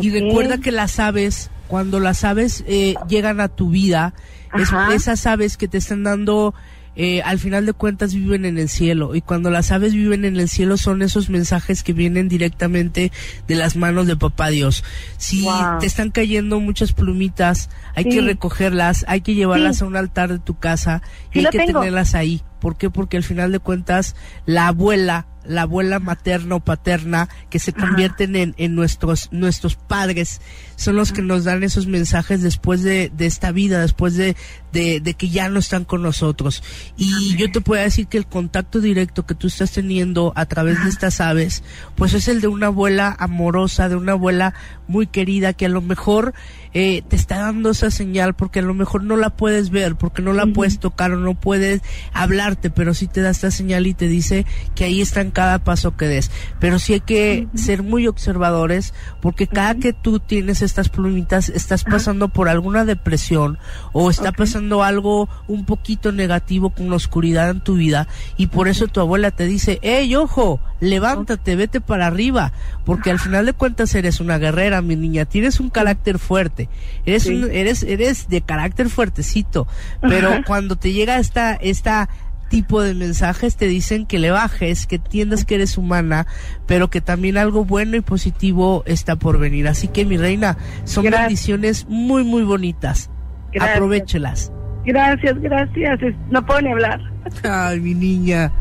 [SPEAKER 4] Y recuerda que las aves, cuando las aves eh, llegan a tu vida, es- esas aves que te están dando, eh, al final de cuentas viven en el cielo. Y cuando las aves viven en el cielo son esos mensajes que vienen directamente de las manos de papá Dios. Si
[SPEAKER 2] Wow.
[SPEAKER 4] te están cayendo muchas plumitas, hay
[SPEAKER 2] Sí.
[SPEAKER 4] que recogerlas, hay que llevarlas
[SPEAKER 2] Sí.
[SPEAKER 4] a un altar de tu casa y
[SPEAKER 2] Sí
[SPEAKER 4] hay que
[SPEAKER 2] tengo.
[SPEAKER 4] tenerlas ahí. ¿Por qué? Porque al final de cuentas la abuela, la abuela materna o paterna que se convierten en, en nuestros, nuestros padres, son los que nos dan esos mensajes después de, de esta vida, después de, de, de que ya no están con nosotros. Y yo te puedo decir que el contacto directo que tú estás teniendo a través de estas aves, pues es el de una abuela amorosa, de una abuela muy querida que a lo mejor eh, te está dando esa señal porque a lo mejor no la puedes ver, porque no la puedes tocar o no puedes hablarte, pero sí te da esta señal y te dice que ahí está en cada paso que des. Pero sí hay que ser muy observadores porque cada que tú tienes estas plumitas estás pasando por alguna depresión o está pasando algo un poquito negativo con la oscuridad en tu vida y por eso tu abuela te dice, hey, ojo, levántate, vete para arriba, porque al final de cuentas eres una guerrera, mi niña, tienes un carácter fuerte, eres
[SPEAKER 2] Sí.
[SPEAKER 4] un- eres eres de carácter fuertecito, pero cuando te llega esta esta tipo de mensajes te dicen que le bajes, que entiendas que eres humana, pero que también algo bueno y positivo está por venir. Así que mi reina, son
[SPEAKER 2] Gracias.
[SPEAKER 4] bendiciones muy muy bonitas.
[SPEAKER 2] Gracias.
[SPEAKER 4] Aprovechelas.
[SPEAKER 2] Gracias, gracias. No puedo ni hablar.
[SPEAKER 4] Ay, mi niña.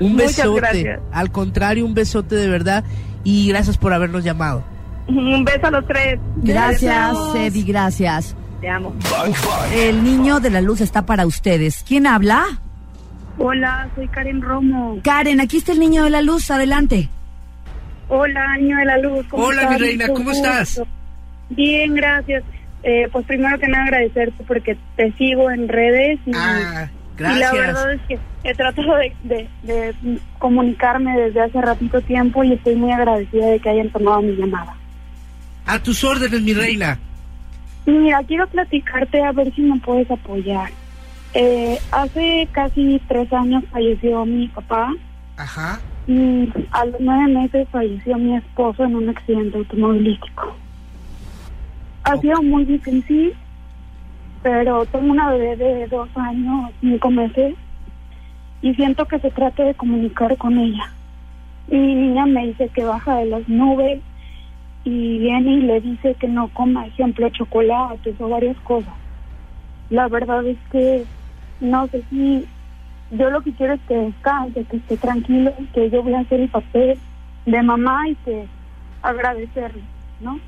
[SPEAKER 4] Un
[SPEAKER 2] Muchas
[SPEAKER 4] besote.
[SPEAKER 2] gracias.
[SPEAKER 4] Al contrario, un besote de verdad. Y gracias por habernos llamado.
[SPEAKER 2] Un beso a los tres.
[SPEAKER 1] Gracias, Eddie, gracias.
[SPEAKER 2] Te amo.
[SPEAKER 1] El niño de la luz está para ustedes. ¿Quién habla?
[SPEAKER 2] Hola, soy Karen Romo.
[SPEAKER 1] Karen, aquí está el niño de la luz, adelante.
[SPEAKER 2] Hola, niño de la luz. ¿cómo
[SPEAKER 4] Hola,
[SPEAKER 2] estás?
[SPEAKER 4] mi reina, ¿cómo estás?
[SPEAKER 2] Bien, gracias.
[SPEAKER 6] Eh, pues primero que nada agradecerte porque te sigo en redes y,
[SPEAKER 4] Ah,
[SPEAKER 6] y la
[SPEAKER 4] gracias.
[SPEAKER 6] verdad es que he tratado de, de- de comunicarme desde hace ratito tiempo y estoy muy agradecida de que hayan tomado mi llamada.
[SPEAKER 4] A tus órdenes, mi reina.
[SPEAKER 6] Mira, quiero platicarte a ver si me puedes apoyar. Eh, hace casi tres años falleció mi papá
[SPEAKER 4] Ajá.
[SPEAKER 6] y a los nueve meses falleció mi esposo en un accidente automovilístico. Ha sido muy difícil, pero tengo una bebé de dos años, cinco meses, y siento que se trata de comunicar con ella. Mi niña me dice que baja de las nubes y viene y le dice que no coma, ejemplo, chocolates o varias cosas. La verdad es que no sé si yo lo que quiero es que descanse, que esté tranquilo, que yo voy a hacer el papel de mamá y que agradecerle, ¿no?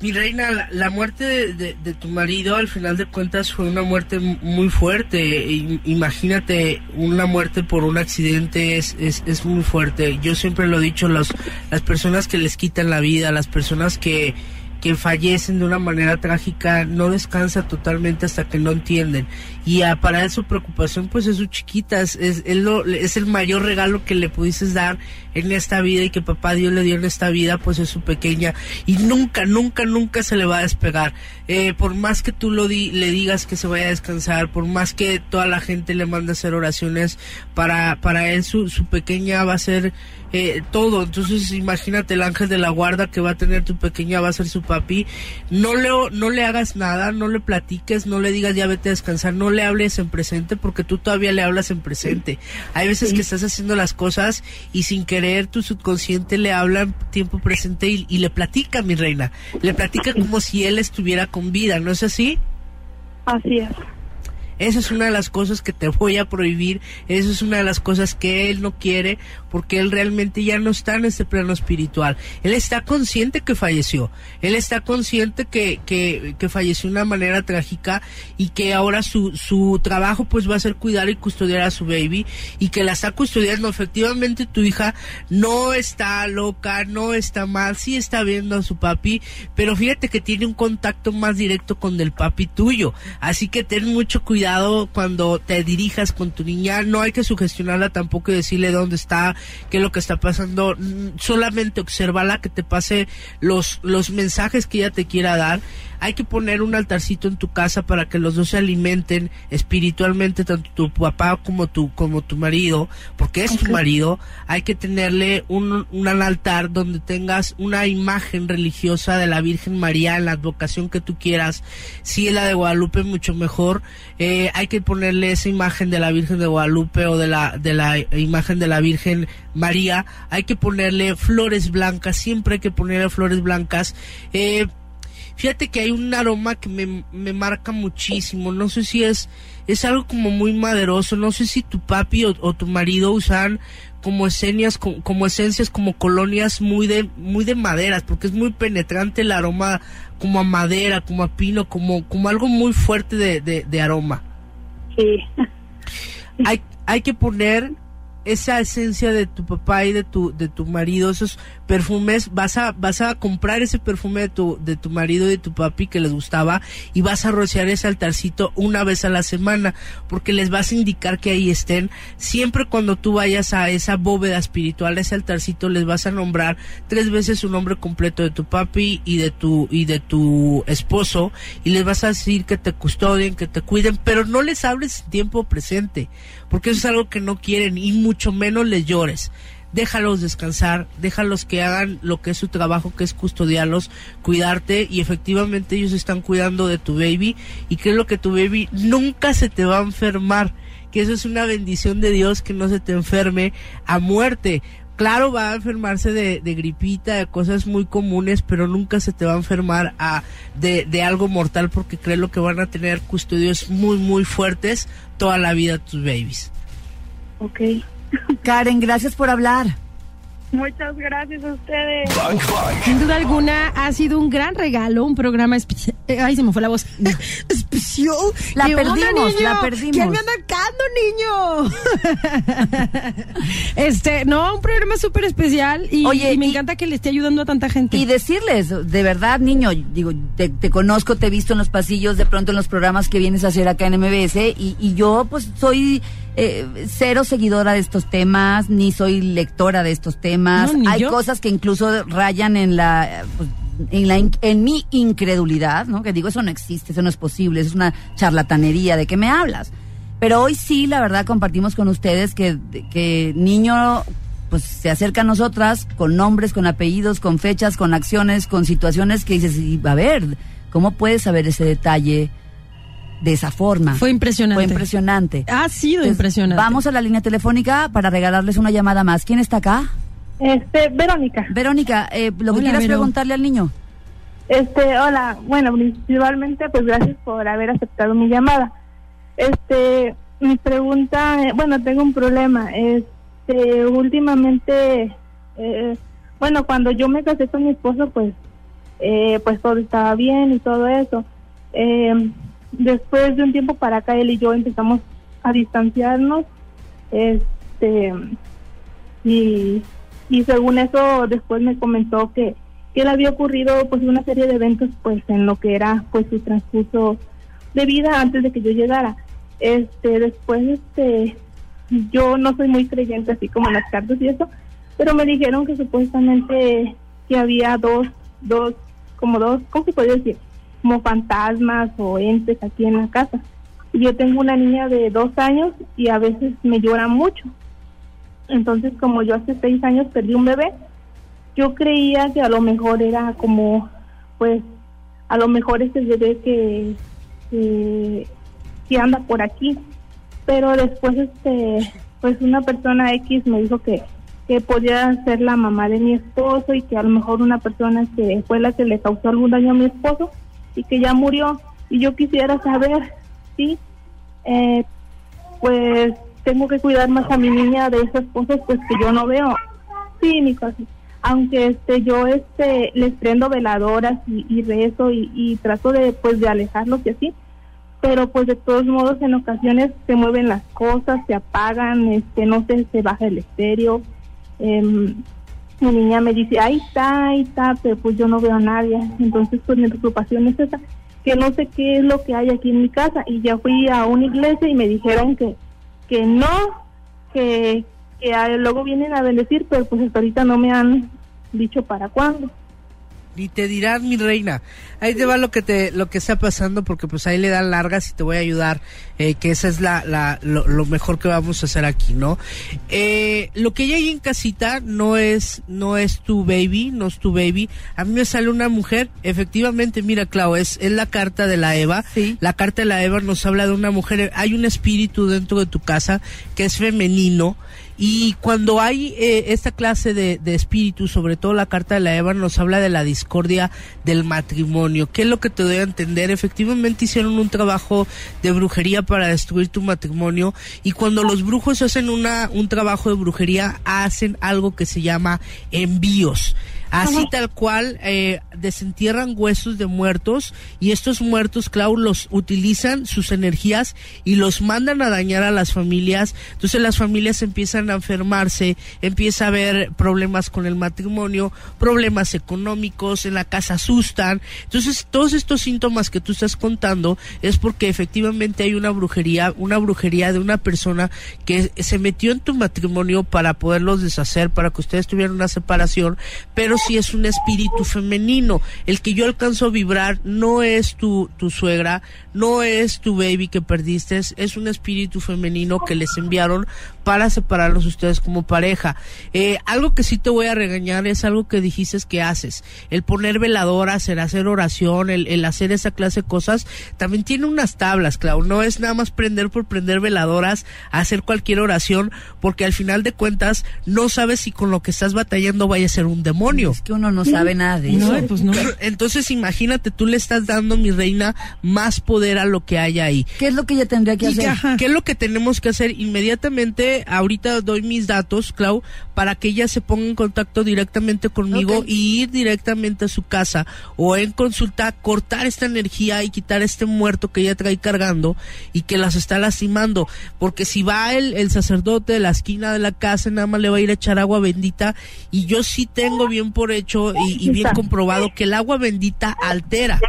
[SPEAKER 4] Mi reina, la, la muerte de, de- tu marido al final de cuentas fue una muerte muy fuerte. Imagínate, una muerte por un accidente es, es, es muy fuerte. Yo siempre lo he dicho, los, las personas que les quitan la vida, las personas que, que fallecen de una manera trágica, no descansa totalmente hasta que no entienden. Y ah, para él su preocupación pues es su chiquita, es, es, él lo- es el mayor regalo que le pudiste dar en esta vida y que papá Dios le dio en esta vida pues es su pequeña y nunca, nunca, nunca se le va a despegar. Eh, por más que tú lo le digas que se vaya a descansar, por más que toda la gente le mande a hacer oraciones, para, para él su pequeña va a ser eh, todo. Entonces imagínate el ángel de la guarda que va a tener tu pequeña, va a ser su papi. No le, no le hagas nada, no le platiques, no le digas ya vete a descansar, no le hables en presente porque tú todavía le hablas en presente. Hay veces que estás haciendo las cosas y sin querer tu subconsciente le habla en tiempo presente y, y le platica, mi reina. Le platica como si él estuviera con vida, ¿no es así?
[SPEAKER 6] Así es.
[SPEAKER 4] Esa es una de las cosas que te voy a prohibir, esa es una de las cosas que él no quiere porque él realmente ya no está en este plano espiritual. Él está consciente que falleció, él está consciente que, que, que falleció de una manera trágica y que ahora su, su trabajo pues va a ser cuidar y custodiar a su baby y que la está custodiando. Efectivamente tu hija no está loca, no está mal, sí está viendo a su papi, pero fíjate que tiene un contacto más directo con el papi tuyo. Así que ten mucho cuidado cuando te dirijas con tu niña. No hay que sugestionarla tampoco y decirle dónde está, qué es lo que está pasando. Mm, Solamente obsérvala, que te pase los, los mensajes que ella te quiera dar. Hay que poner un altarcito en tu casa para que los dos se alimenten espiritualmente, tanto tu papá como tu, como tu marido, porque es tu marido. Hay que tenerle un, un altar donde tengas una imagen religiosa de la Virgen María en la advocación que tú quieras. Si es la de Guadalupe, mucho mejor. Eh, hay que ponerle esa imagen de la Virgen de Guadalupe o de la, de la imagen de la Virgen María. Hay que ponerle flores blancas, siempre hay que ponerle flores blancas. Eh, Fíjate que hay un aroma que me, me marca muchísimo. No sé si es, es algo como muy maderoso. No sé si tu papi o, o tu marido usan como esencias, como, como esencias, como colonias muy de, muy de maderas, porque es muy penetrante el aroma, como a madera, como a pino, como, como algo muy fuerte de, de, de aroma.
[SPEAKER 6] Sí.
[SPEAKER 4] Hay, hay que poner esa esencia de tu papá y de tu de tu marido esos perfumes vas a vas a comprar ese perfume de tu de tu marido y de tu papi que les gustaba y vas a rociar ese altarcito una vez a la semana porque les vas a indicar que ahí estén. Siempre cuando tú vayas a esa bóveda espiritual ese altarcito les vas a nombrar tres veces su nombre completo de tu papi y de tu y de tu esposo y les vas a decir que te custodien que te cuiden pero no les hables en tiempo presente porque eso es algo que no quieren y mucho menos les llores. Déjalos descansar, déjalos que hagan lo que es su trabajo, que es custodiarlos, cuidarte y efectivamente ellos están cuidando de tu baby y creo que tu baby nunca se te va a enfermar, que eso es una bendición de Dios que no se te enferme a muerte. Claro, va a enfermarse de, de gripita, de cosas muy comunes, pero nunca se te va a enfermar a, de, de algo mortal porque creo que van a tener custodios muy, muy fuertes toda la vida tus babies.
[SPEAKER 6] Ok.
[SPEAKER 1] Karen, gracias por hablar.
[SPEAKER 6] Muchas gracias a ustedes.
[SPEAKER 5] Sin duda alguna ha sido un gran regalo, un programa espe- ay, se me fue la voz. Especial.
[SPEAKER 1] La
[SPEAKER 5] ¿Qué onda,
[SPEAKER 1] perdimos, la perdimos.
[SPEAKER 5] ¿Quién me anda niño? este, no, un programa súper especial y,
[SPEAKER 1] Oye,
[SPEAKER 5] y me
[SPEAKER 1] y-
[SPEAKER 5] encanta que le esté ayudando a tanta gente.
[SPEAKER 1] Y decirles, de verdad, niño, digo, te, te conozco, te he visto en los pasillos, de pronto en los programas que vienes a hacer acá en MBS, y, y yo pues soy eh, cero seguidora de estos temas, ni soy lectora de estos temas.
[SPEAKER 5] No,
[SPEAKER 1] Hay
[SPEAKER 5] yo.
[SPEAKER 1] cosas que incluso rayan en la... pues, en, la, in- en mi incredulidad, ¿no? Que digo, eso no existe, eso no es posible, eso es una charlatanería, ¿de qué me hablas? Pero hoy sí, la verdad, compartimos con ustedes que, que niño pues se acerca a nosotras con nombres, con apellidos, con fechas, con acciones, con situaciones que dices, y, a ver, ¿cómo puedes saber ese detalle de esa forma?
[SPEAKER 5] Fue impresionante.
[SPEAKER 1] Fue impresionante.
[SPEAKER 5] Ha sido
[SPEAKER 1] Entonces,
[SPEAKER 5] impresionante.
[SPEAKER 1] Vamos a la línea telefónica para regalarles una llamada más. ¿Quién está acá?
[SPEAKER 7] Este, Verónica.
[SPEAKER 1] Verónica, eh, lo que
[SPEAKER 5] Hola,
[SPEAKER 1] quieras
[SPEAKER 5] Vero.
[SPEAKER 1] preguntarle al niño.
[SPEAKER 7] Este, hola, bueno, principalmente pues gracias por haber aceptado mi llamada. Este, mi pregunta, eh, bueno, tengo un problema. Este, últimamente, eh, bueno, cuando yo me casé con mi esposo, pues, eh, pues todo estaba bien y todo eso. Eh, después de un tiempo para acá, él y yo empezamos a distanciarnos. Este, y, y según eso después me comentó que, que le había ocurrido pues una serie de eventos pues en lo que era pues su transcurso de vida antes de que yo llegara. Este después este yo no soy muy creyente así como en las cartas y eso pero me dijeron que supuestamente que había dos dos como dos cómo se puede decir como fantasmas o entes aquí en la casa. Y yo tengo una niña de dos años y a veces me llora mucho entonces, como yo hace seis años perdí un bebé, yo creía que a lo mejor era como, pues, a lo mejor ese bebé que, que, anda por aquí. Pero después, este, pues, una persona X me dijo que, que podía ser la mamá de mi esposo y que a lo mejor una persona que fue la que le causó algún daño a mi esposo y que ya murió. Y yo quisiera saber, ¿sí? Eh, pues tengo que cuidar más a mi niña de esas cosas pues que yo no veo. Sí mi casi aunque este yo este les prendo veladoras y, y rezo y, y trato de pues de alejarlos y así pero pues de todos modos en ocasiones se mueven las cosas se apagan este no sé se baja el estéreo. Em, mi niña me dice ahí está ahí está pero pues yo no veo a nadie. Entonces pues mi preocupación es esa que no sé qué es lo que hay aquí en mi casa. Y ya fui a una iglesia y me dijeron que que no, que, que luego vienen a bendecir, pero pues hasta ahorita no me han dicho para cuándo.
[SPEAKER 4] Ni te dirán, mi reina. Ahí te va lo que te, lo que está pasando, porque pues ahí le dan largas y te voy a ayudar, eh, que esa es la, la, lo, lo mejor que vamos a hacer aquí, ¿no? Eh, lo que hay en casita no es, no es tu baby, no es tu baby. A mí me sale una mujer, efectivamente, mira, Clau, es, es la carta de la Eva.
[SPEAKER 1] Sí.
[SPEAKER 4] La carta de la Eva nos habla de una mujer, hay un espíritu dentro de tu casa que es femenino. Y cuando hay eh, esta clase de, de espíritus, sobre todo la carta de la Eva, nos habla de la discordia del matrimonio. ¿Qué es lo que te doy a entender? Efectivamente hicieron un trabajo de brujería para destruir tu matrimonio y cuando los brujos hacen una, un trabajo de brujería, hacen algo que se llama envíos. Así tal cual, eh, desentierran huesos de muertos y estos muertos, Clau, los utilizan sus energías y los mandan a dañar a las familias. Entonces las familias empiezan a enfermarse, empieza a haber problemas con el matrimonio, problemas económicos, en la casa asustan. Entonces todos estos síntomas que tú estás contando es porque efectivamente hay una brujería, una brujería de una persona que se metió en tu matrimonio para poderlos deshacer, para que ustedes tuvieran una separación, pero sí es un espíritu femenino. El que yo alcanzo a vibrar no es tu, tu suegra, no es tu baby que perdiste, es, es un espíritu femenino que les enviaron para separarlos ustedes como pareja. Eh, algo que sí te voy a regañar es algo que dijiste que haces. El poner veladoras, el hacer oración, el, el hacer esa clase de cosas, también tiene unas tablas, Clau. No es nada más prender por prender veladoras, hacer cualquier oración, porque al final de cuentas no sabes si con lo que estás batallando vaya a ser un demonio.
[SPEAKER 1] Es que uno no sabe nada de eso.
[SPEAKER 5] No, pues no.
[SPEAKER 4] Entonces imagínate, tú le estás dando, mi reina, más poder a lo que hay ahí.
[SPEAKER 1] ¿Qué es lo que ella tendría que hacer?
[SPEAKER 4] ¿Qué es lo que tenemos que hacer inmediatamente? Ahorita doy mis datos, Clau, para que ella se ponga en contacto directamente conmigo y ir directamente a su casa o en consulta, cortar esta energía y quitar este muerto que ella trae cargando y que las está lastimando. Porque si va el, el sacerdote de la esquina de la casa, nada más le va a ir a echar agua bendita. Y yo sí tengo bien por hecho y, y bien comprobado que el agua bendita altera.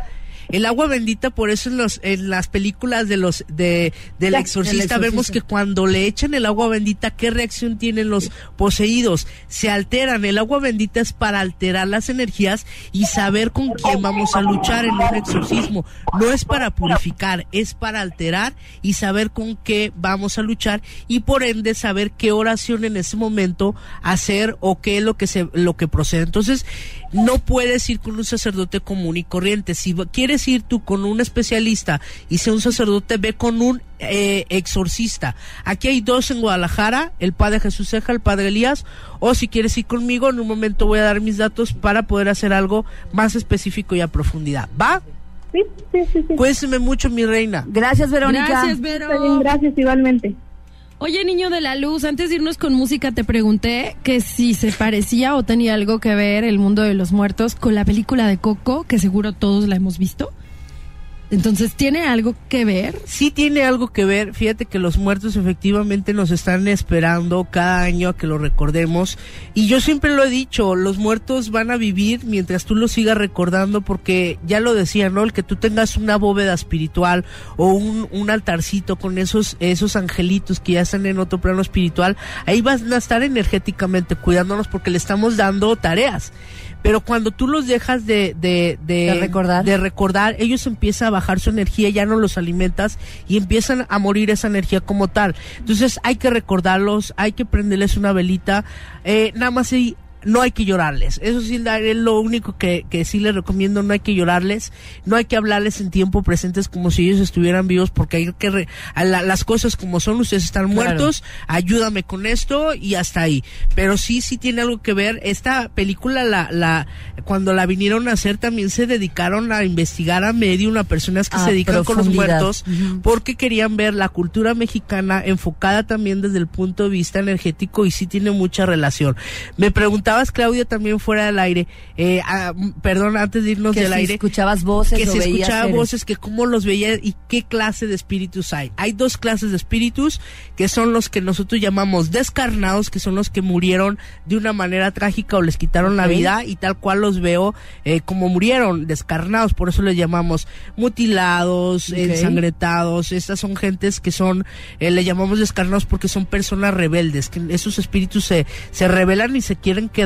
[SPEAKER 4] El agua bendita, por eso en, los, en las películas de los de del exorcista
[SPEAKER 1] del
[SPEAKER 4] vemos
[SPEAKER 1] exorcista.
[SPEAKER 4] que cuando le echan el agua bendita, ¿qué reacción tienen los poseídos? Se alteran. El agua bendita es para alterar las energías y saber con quién vamos a luchar en un exorcismo. No es para purificar, es para alterar y saber con qué vamos a luchar y por ende saber qué oración en ese momento hacer o qué es lo que se lo que procede. Entonces, no puedes ir con un sacerdote común y corriente. Si va- ir tú con un especialista y sea un sacerdote, ve con un eh, exorcista. Aquí hay dos en Guadalajara, el padre Jesús Ceja, el padre Elías, o si quieres ir conmigo, en un momento voy a dar mis datos para poder hacer algo más específico y a profundidad. ¿Va?
[SPEAKER 7] Sí, sí, sí, sí.
[SPEAKER 4] Cuídese mucho, mi reina.
[SPEAKER 1] Gracias, Verónica.
[SPEAKER 5] Gracias, Vero.
[SPEAKER 7] gracias igualmente.
[SPEAKER 5] Oye, niño de la luz, antes de irnos con música te pregunté que si se parecía o tenía algo que ver el mundo de los muertos con la película de Coco, que seguro todos la hemos visto. Entonces, ¿tiene algo que ver?
[SPEAKER 4] Sí tiene algo que ver, fíjate que los muertos efectivamente nos están esperando cada año a que lo recordemos y yo siempre lo he dicho, los muertos van a vivir mientras tú los sigas recordando porque ya lo decía, ¿no? El que tú tengas una bóveda espiritual o un, un altarcito con esos, esos angelitos que ya están en otro plano espiritual, ahí van a estar energéticamente cuidándonos porque le estamos dando tareas. Pero cuando tú los dejas de, de, de,
[SPEAKER 1] De recordar.
[SPEAKER 4] de recordar, ellos empiezan a bajar su energía, ya no los alimentas y empiezan a morir esa energía como tal. Entonces hay que recordarlos, hay que prenderles una velita, eh, nada más y no hay que llorarles. Eso sí es lo único que, que sí les recomiendo, no hay que llorarles, no hay que hablarles en tiempo presentes como si ellos estuvieran vivos porque hay que re- a la- las cosas como son, ustedes están
[SPEAKER 1] Claro.
[SPEAKER 4] muertos, ayúdame con esto y hasta ahí. Pero sí, sí tiene algo que ver. Esta película, la, la, cuando la vinieron a hacer, también se dedicaron a investigar a medium, a personas que se dedican con los muertos, porque querían ver la cultura mexicana enfocada también desde el punto de vista energético y sí tiene mucha relación. Me preguntabas, Claudia, también fuera del aire, eh, ah, perdón, antes de irnos
[SPEAKER 1] que
[SPEAKER 4] del
[SPEAKER 1] si
[SPEAKER 4] aire
[SPEAKER 1] escuchabas voces
[SPEAKER 4] que se escuchaba
[SPEAKER 1] seres.
[SPEAKER 4] voces, que cómo los veía y qué clase de espíritus hay. Hay dos clases de espíritus que son los que nosotros llamamos descarnados, que son los que murieron de una manera trágica o les quitaron la vida y tal cual los veo eh, como murieron, descarnados, por eso les llamamos mutilados,
[SPEAKER 1] Ok.
[SPEAKER 4] ensangrentados. Estas son gentes que son, eh, le llamamos descarnados porque son personas rebeldes, que esos espíritus se, se rebelan y se quieren quedar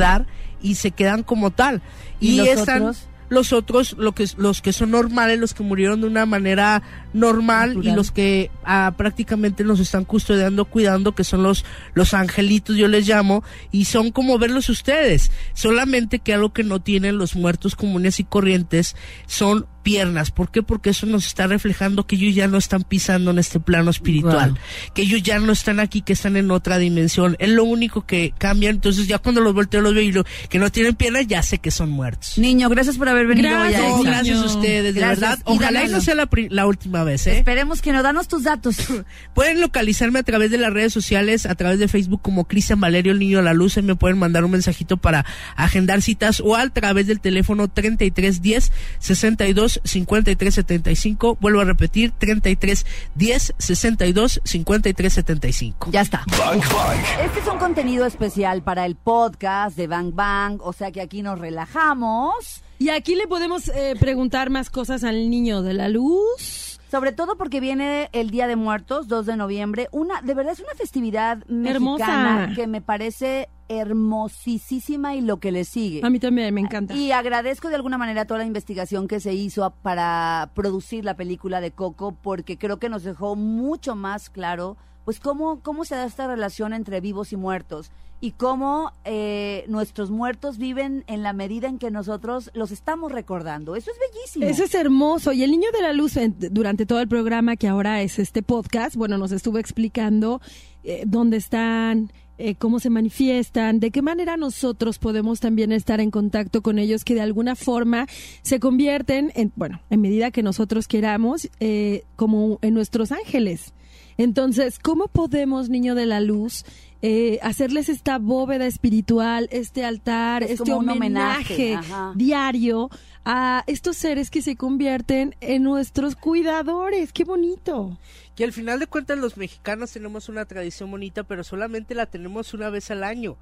[SPEAKER 4] y se quedan como tal.
[SPEAKER 1] ¿Y los
[SPEAKER 4] están,
[SPEAKER 1] otros?
[SPEAKER 4] los otros, lo que, los que son normales, los que murieron de una manera normal
[SPEAKER 1] Natural.
[SPEAKER 4] y los que ah, prácticamente nos están custodiando, cuidando, que son los, los angelitos, yo les llamo, y son como verlos ustedes. Solamente que algo que no tienen los muertos comunes y corrientes son piernas. ¿Por qué? Porque eso nos está reflejando que ellos ya no están pisando en este plano espiritual,
[SPEAKER 1] Wow.
[SPEAKER 4] que ellos ya no están aquí, que están en otra dimensión. Es lo único que cambia. Entonces ya cuando los volteo los veo y lo, que no tienen piernas, ya sé que son muertos.
[SPEAKER 1] Niño, gracias por haber venido
[SPEAKER 5] Gracias,
[SPEAKER 1] hoy
[SPEAKER 4] No, gracias a ustedes, de
[SPEAKER 1] Gracias.
[SPEAKER 4] verdad. Ojalá y no sea la última vez, ¿eh?
[SPEAKER 1] Esperemos que no. Danos tus datos.
[SPEAKER 4] Pueden localizarme a través de las redes sociales, a través de Facebook como Cristian Valerio el Niño de la Luz. y Me pueden mandar un mensajito para agendar citas o a través del teléfono 3310 62 53 75. Vuelvo a repetir, 33 10 62 53 75.
[SPEAKER 1] ya está.
[SPEAKER 8] Bang Bang.
[SPEAKER 1] Este es un contenido especial para el podcast de Bang Bang, o sea que aquí nos relajamos,
[SPEAKER 5] Y aquí le podemos eh, preguntar más cosas al niño de la luz.
[SPEAKER 1] Sobre todo porque viene el Día de Muertos, 2 de noviembre, una de verdad es una festividad mexicana
[SPEAKER 5] Hermosa.
[SPEAKER 1] que me parece hermosísima y lo que le sigue.
[SPEAKER 5] A mí también me encanta.
[SPEAKER 1] Y agradezco de alguna manera toda la investigación que se hizo para producir la película de Coco, porque creo que nos dejó mucho más claro, pues cómo, cómo se da esta relación entre vivos y muertos y cómo eh, nuestros muertos viven en la medida en que nosotros los estamos recordando. Eso es bellísimo.
[SPEAKER 5] Eso es hermoso. Y el niño de la luz, en- durante todo el programa que ahora es este podcast, bueno, nos estuvo explicando eh, dónde están, eh, cómo se manifiestan, de qué manera nosotros podemos también estar en contacto con ellos que de alguna forma se convierten en, bueno, en medida que nosotros queramos, eh, como en nuestros ángeles. Entonces, ¿cómo podemos, niño de la luz, eh, hacerles esta bóveda espiritual, este altar,
[SPEAKER 1] Es
[SPEAKER 5] este homenaje,
[SPEAKER 1] homenaje,
[SPEAKER 5] diario a estos seres que se convierten en nuestros cuidadores? ¡Qué bonito!
[SPEAKER 4] Que al final de cuentas los mexicanos tenemos una tradición bonita, pero solamente la tenemos una vez al año.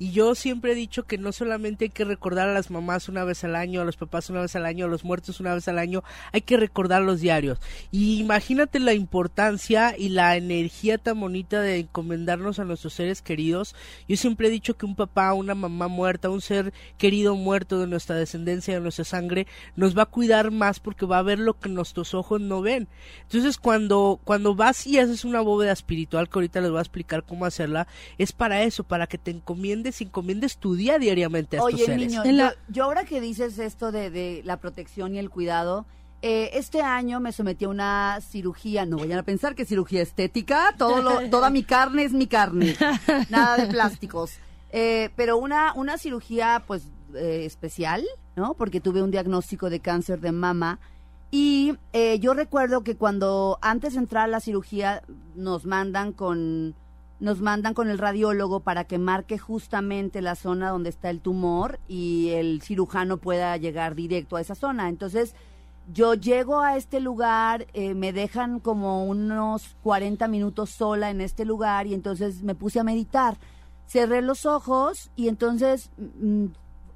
[SPEAKER 4] Y yo siempre he dicho que no solamente hay que recordar a las mamás una vez al año, a los papás una vez al año, a los muertos una vez al año, hay que recordar los diarios. Y imagínate la importancia y la energía tan bonita de encomendarnos a nuestros seres queridos. Yo siempre he dicho que un papá, una mamá muerta, un ser querido muerto de nuestra descendencia, de nuestra sangre, nos va a cuidar más porque va a ver lo que nuestros ojos no ven. Entonces cuando, cuando vas y haces una bóveda espiritual, que ahorita les voy a explicar cómo hacerla, es para eso, para que te encomiendes encomiendes tu día diariamente a estos
[SPEAKER 1] Oye,
[SPEAKER 4] seres.
[SPEAKER 1] niño,
[SPEAKER 5] la-
[SPEAKER 1] yo, yo ahora que dices esto de, de la protección y el cuidado, eh, este año me sometí a una cirugía, no vayan a pensar que cirugía estética, todo lo- toda mi carne es mi carne, nada de plásticos. Eh, pero una, una cirugía pues eh, especial, ¿no? Porque tuve un diagnóstico de cáncer de mama y eh, yo recuerdo que cuando antes de entrar a la cirugía nos mandan con nos mandan con el radiólogo para que marque justamente la zona donde está el tumor y el cirujano pueda llegar directo a esa zona. Entonces, yo llego a este lugar, eh, me dejan como unos 40 minutos sola en este lugar y entonces me puse a meditar. Cerré los ojos y entonces mm,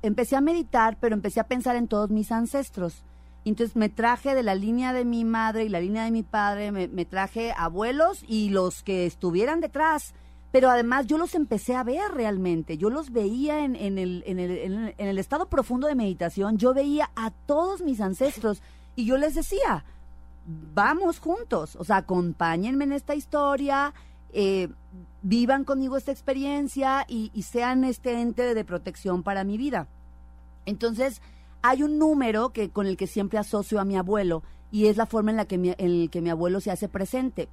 [SPEAKER 1] empecé a meditar, pero empecé a pensar en todos mis ancestros. Entonces me traje de la línea de mi madre y la línea de mi padre, me, traje abuelos y los que estuvieran detrás. Pero además yo los empecé a ver realmente. Yo los veía en, en el, en, el, en el- estado profundo de meditación. Yo veía a todos mis ancestros y yo les decía, vamos juntos, o sea, acompáñenme en esta historia, eh, vivan conmigo esta experiencia y sean este ente de protección para mi vida. Entonces, hay un número que con el que siempre asocio a mi abuelo y es la forma en la que mi, en el que mi abuelo se hace presente.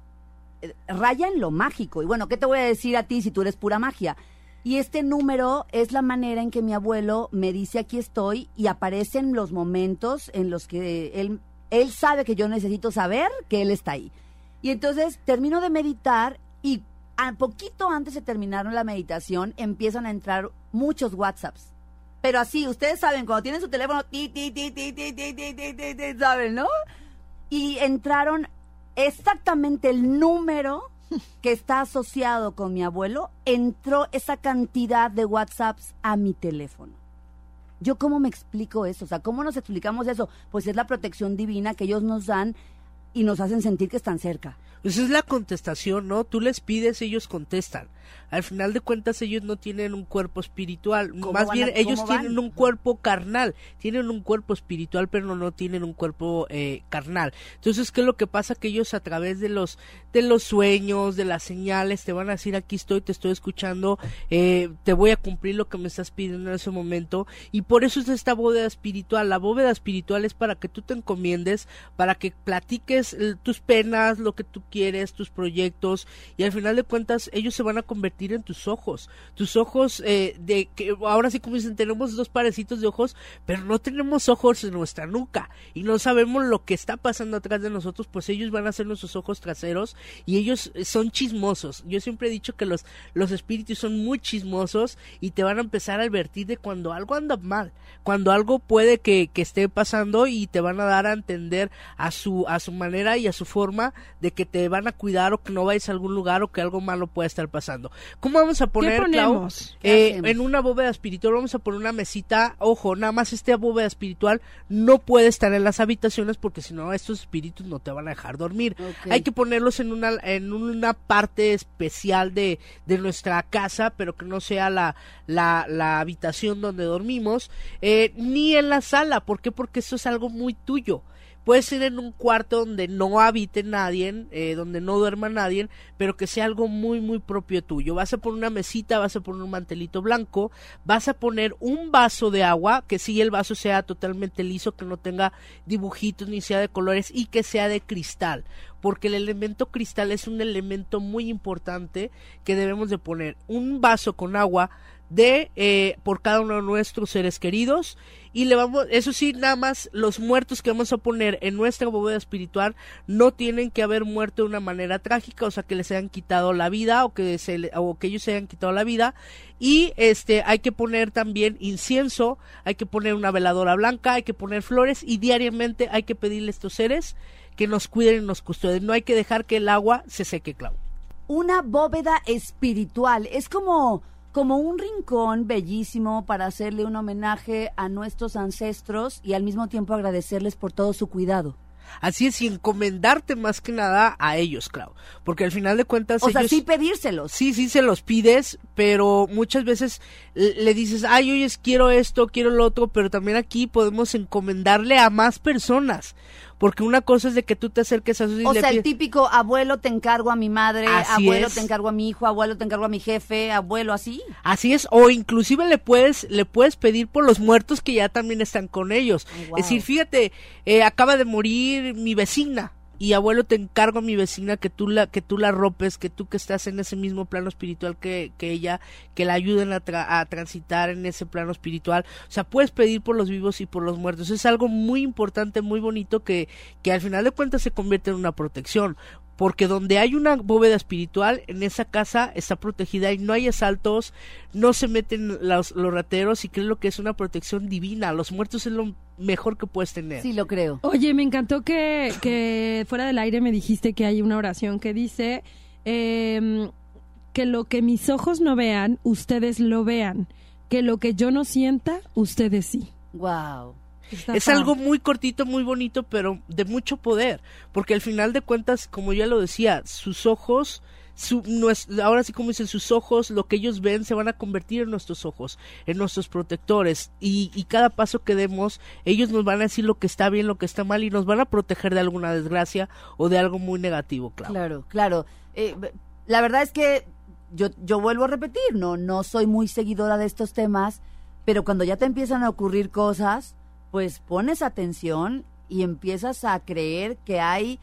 [SPEAKER 1] Eh, Raya en lo mágico. Y bueno, ¿qué te voy a decir a ti si tú eres pura magia? Y este número es la manera en que mi abuelo me dice aquí estoy y aparecen los momentos en los que él, él sabe que yo necesito saber que él está ahí. Y entonces termino de meditar y a poquito antes de terminar la meditación empiezan a entrar muchos WhatsApps. Pero así, ustedes saben, cuando tienen su teléfono, ti, ti, ti, ti, ti, ti, ti, ¿saben, no? Y entraron exactamente el número que está asociado con mi abuelo, entró esa cantidad de WhatsApps a mi teléfono. ¿Yo cómo me explico eso? O sea, ¿cómo nos explicamos eso? Pues es la protección divina que ellos nos dan y nos hacen sentir que están cerca.
[SPEAKER 4] Pues es la contestación, ¿no? Tú les pides, ellos contestan. Al final de cuentas ellos no tienen un cuerpo espiritual,
[SPEAKER 1] ¿Cómo
[SPEAKER 4] más bien
[SPEAKER 1] a-
[SPEAKER 4] ellos tienen un cuerpo carnal, tienen un cuerpo espiritual pero no tienen un cuerpo eh, carnal. Entonces, ¿qué es lo que pasa? Que ellos a través de los de los sueños, de las señales, te van a decir aquí estoy, te estoy escuchando, eh, te voy a cumplir lo que me estás pidiendo en ese momento y por eso es esta bóveda espiritual. La bóveda espiritual es para que tú te encomiendes, para que platiques eh, tus penas, lo que tú quieres, tus proyectos y al final de cuentas ellos se van a convertir en tus ojos, tus ojos eh, de que ahora sí como dicen tenemos dos parecitos de ojos, pero no tenemos ojos en nuestra nuca y no sabemos lo que está pasando atrás de nosotros, pues ellos van a ser nuestros ojos traseros y ellos son chismosos. Yo siempre he dicho que los los espíritus son muy chismosos y te van a empezar a advertir de cuando algo anda mal, cuando algo puede que, que esté pasando y te van a dar a entender a su a su manera y a su forma de que te van a cuidar o que no vayas a algún lugar o que algo malo pueda estar pasando. ¿Cómo vamos a poner, Eh, en una bóveda espiritual vamos a poner una mesita, ojo, nada más esta bóveda espiritual no puede estar en las habitaciones porque si no estos espíritus no te van a dejar dormir. Hay que ponerlos en una en una parte especial de, de nuestra casa, pero que no sea la, la, la habitación donde dormimos, eh, ni en la sala. ¿Por qué? Porque eso es algo muy tuyo. Puede ser en un cuarto donde no habite nadie, eh, donde no duerma nadie, pero que sea algo muy, muy propio tuyo. Vas a poner una mesita, vas a poner un mantelito blanco, vas a poner un vaso de agua, que sí el vaso sea totalmente liso, que no tenga dibujitos ni sea de colores y que sea de cristal porque el elemento cristal es un elemento muy importante que debemos de poner un vaso con agua de eh, por cada uno de nuestros seres queridos. Y le vamos eso sí nada más los muertos que vamos a poner en nuestra bóveda espiritual no tienen que haber muerto de una manera trágica o sea que les hayan quitado la vida o que se o que ellos se hayan quitado la vida. Y este hay que poner también incienso hay que poner una veladora blanca hay que poner flores y diariamente hay que pedirle a estos seres que nos cuiden y nos custodien. No hay que dejar que el agua se seque Clau.
[SPEAKER 1] Una bóveda espiritual. Es como, como un rincón bellísimo para hacerle un homenaje a nuestros ancestros y al mismo tiempo agradecerles por todo su cuidado.
[SPEAKER 4] Así es, y encomendarte más que nada a ellos, Clau. Porque al final de cuentas
[SPEAKER 1] O sea, sí pedírselos.
[SPEAKER 4] Sí, sí se los pides, pero muchas veces le le dices, ay, oye, quiero esto, quiero lo otro, pero también aquí podemos encomendarle a más personas. Porque una cosa es de que tú te acerques a sus y
[SPEAKER 1] O sea, el típico abuelo te encargo a mi madre,
[SPEAKER 4] Así
[SPEAKER 1] abuelo
[SPEAKER 4] es.
[SPEAKER 1] te encargo a mi hijo, abuelo te encargo a mi jefe, abuelo así.
[SPEAKER 4] Así es, o inclusive le puedes, le puedes pedir por los muertos que ya también están con ellos. Es decir, fíjate, eh, acaba de morir mi vecina y abuelo te encargo a mi vecina que tú la, que tú la ropes, que tú que estás en ese mismo plano espiritual que, que ella, que la ayuden a, tra- a transitar en ese plano espiritual. O sea, puedes pedir por los vivos y por los muertos. Es algo muy importante, muy bonito que, que al final de cuentas se convierte en una protección. Porque donde hay una bóveda espiritual, en esa casa está protegida y no hay asaltos, no se meten los, los rateros y creo que es una protección divina. Los muertos es lo mejor que puedes tener.
[SPEAKER 1] Sí, lo creo.
[SPEAKER 5] Oye, me encantó que, que fuera del aire me dijiste que hay una oración que dice em, que lo que mis ojos no vean, ustedes lo vean. Que lo que yo no sienta, ustedes sí.
[SPEAKER 1] Wow.
[SPEAKER 4] Es algo muy cortito, muy bonito, pero de mucho poder, porque al final de cuentas, como ya lo decía, sus ojos, su, nues- ahora sí como dicen, sus ojos, lo que ellos ven se van a convertir en nuestros ojos, en nuestros protectores, y, y cada paso que demos, ellos nos van a decir lo que está bien, lo que está mal, y nos van a proteger de alguna desgracia o de algo muy negativo, claro.
[SPEAKER 1] Claro, claro. Eh, la verdad es que yo, yo vuelvo a repetir, no, no soy muy seguidora de estos temas, pero cuando ya te empiezan a ocurrir cosas, pues pones atención y empiezas a creer que hay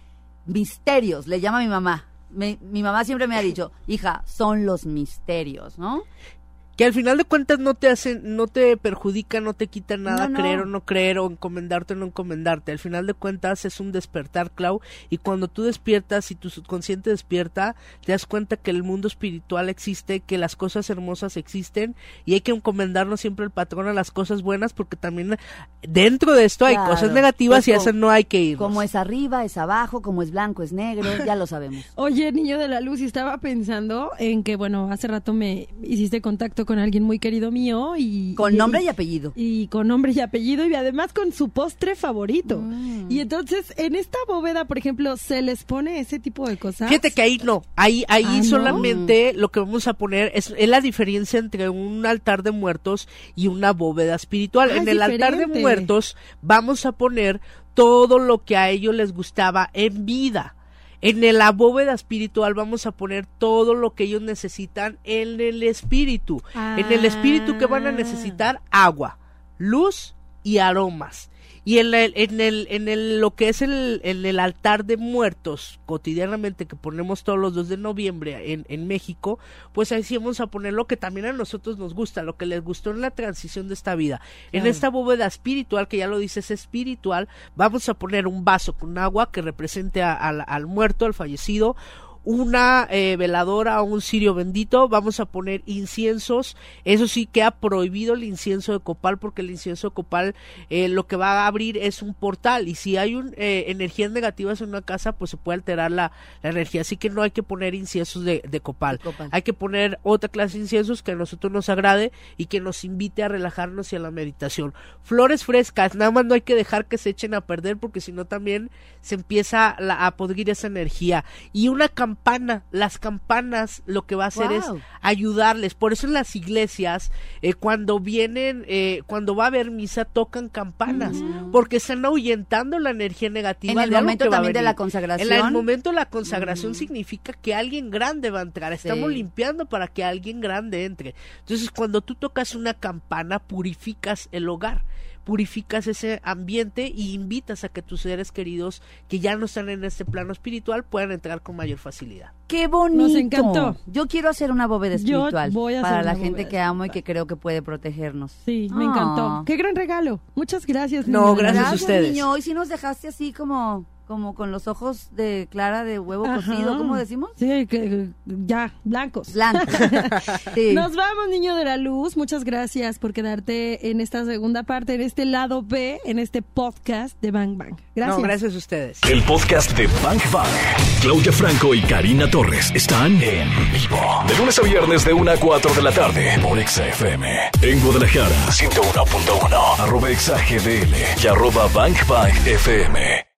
[SPEAKER 1] misterios, le llama mi mamá. Mi mamá siempre me ha dicho, hija, son los misterios, ¿no?
[SPEAKER 4] Que al final de cuentas no te hacen, no te perjudica, no te quita nada
[SPEAKER 1] No, no.
[SPEAKER 4] creer o no creer o encomendarte o no encomendarte. Al final de cuentas es un despertar, Clau, y cuando tú despiertas y tu subconsciente despierta, te das cuenta que el mundo espiritual existe, que las cosas hermosas existen y hay que encomendarnos siempre al patrón a las cosas buenas porque también dentro de esto hay
[SPEAKER 1] Claro.
[SPEAKER 4] cosas negativas
[SPEAKER 1] Pues
[SPEAKER 4] y a esas no hay que ir.
[SPEAKER 1] Como es arriba, es abajo, como es blanco, es negro, ya lo sabemos.
[SPEAKER 5] Oye, niño de la luz, y estaba pensando en que, bueno, hace rato me hiciste contacto con alguien muy querido mío y...
[SPEAKER 1] Con
[SPEAKER 5] y-
[SPEAKER 1] nombre y apellido.
[SPEAKER 5] y con nombre y apellido y además con su postre favorito.
[SPEAKER 1] Mm.
[SPEAKER 5] Y entonces, en esta bóveda, por ejemplo, se les pone ese tipo de cosas.
[SPEAKER 4] Fíjate que ahí no, ahí, ahí
[SPEAKER 5] Ah, ¿no?
[SPEAKER 4] solamente lo que vamos a poner es, es la diferencia entre un altar de muertos y una bóveda espiritual.
[SPEAKER 5] Ah,
[SPEAKER 4] en
[SPEAKER 5] es
[SPEAKER 4] el altar de muertos vamos a poner todo lo que a ellos les gustaba en vida. En la bóveda espiritual vamos a poner todo lo que ellos necesitan en el espíritu. En el espíritu que van a
[SPEAKER 5] Ah.
[SPEAKER 4] necesitar agua, luz y aromas. Y en el, en el, en el, lo que es el, en el altar de muertos cotidianamente que ponemos todos los 2 de noviembre en, en México, pues ahí sí vamos a poner lo que también a nosotros nos gusta, lo que les gustó en la transición de esta vida. En esta bóveda espiritual, que ya lo dices espiritual, vamos a poner un vaso con agua que represente a- al muerto, al fallecido, una eh, veladora o un cirio bendito, vamos a poner inciensos, eso sí queda prohibido el incienso de copal porque el incienso de copal eh, lo que va a abrir es un portal y si hay un, eh, energías negativas en una casa pues se puede alterar la, la energía, así que no hay que poner inciensos de, de copal.
[SPEAKER 1] De copal.
[SPEAKER 4] hay que poner otra clase de inciensos que a nosotros nos agrade y que nos invite a relajarnos y a la meditación. Flores frescas, nada más no hay que dejar que se echen a perder porque si no también se empieza la- a podrir esa energía y una campana. Las campanas lo que va a hacer es ayudarles. Por eso en las iglesias, eh, cuando vienen, eh, cuando va a haber misa, tocan campanas. Porque están ahuyentando la energía negativa.
[SPEAKER 1] En el momento
[SPEAKER 4] que
[SPEAKER 1] también de la consagración.
[SPEAKER 4] En el momento de la consagración significa que alguien grande va a entrar. Estamos
[SPEAKER 1] Sí.
[SPEAKER 4] limpiando para que alguien grande entre. Entonces, cuando tú tocas una campana, purificas el hogar, purificas ese ambiente y invitas a que tus seres queridos que ya no están en este plano espiritual puedan entrar con mayor facilidad.
[SPEAKER 1] Qué bonito.
[SPEAKER 5] Nos encantó.
[SPEAKER 1] Yo quiero hacer una bóveda espiritual
[SPEAKER 5] voy a hacer
[SPEAKER 1] para la gente que amo y que creo que puede protegernos.
[SPEAKER 5] Sí, me
[SPEAKER 1] Ah.
[SPEAKER 5] encantó. Qué gran regalo. Muchas gracias.
[SPEAKER 4] No,
[SPEAKER 5] niño.
[SPEAKER 4] gracias a ustedes.
[SPEAKER 1] niño. Hoy sí nos dejaste así como, como con los ojos de clara de huevo
[SPEAKER 5] Ajá.
[SPEAKER 1] cocido, ¿cómo decimos?
[SPEAKER 5] Sí, que, ya, blancos.
[SPEAKER 1] Blanco. Sí.
[SPEAKER 5] Nos vamos, niño de la luz. Muchas gracias por quedarte en esta segunda parte, en este lado B, en este podcast de Bang Bang. Gracias.
[SPEAKER 4] No, gracias a ustedes.
[SPEAKER 8] El podcast de Bang Bang. Claudia Franco y Karina Torres están en vivo. De lunes a viernes de 1 a 4 de la tarde por Exa FM. En Guadalajara, 101.1. Arroba Exa GDL y arroba Bang Bang FM.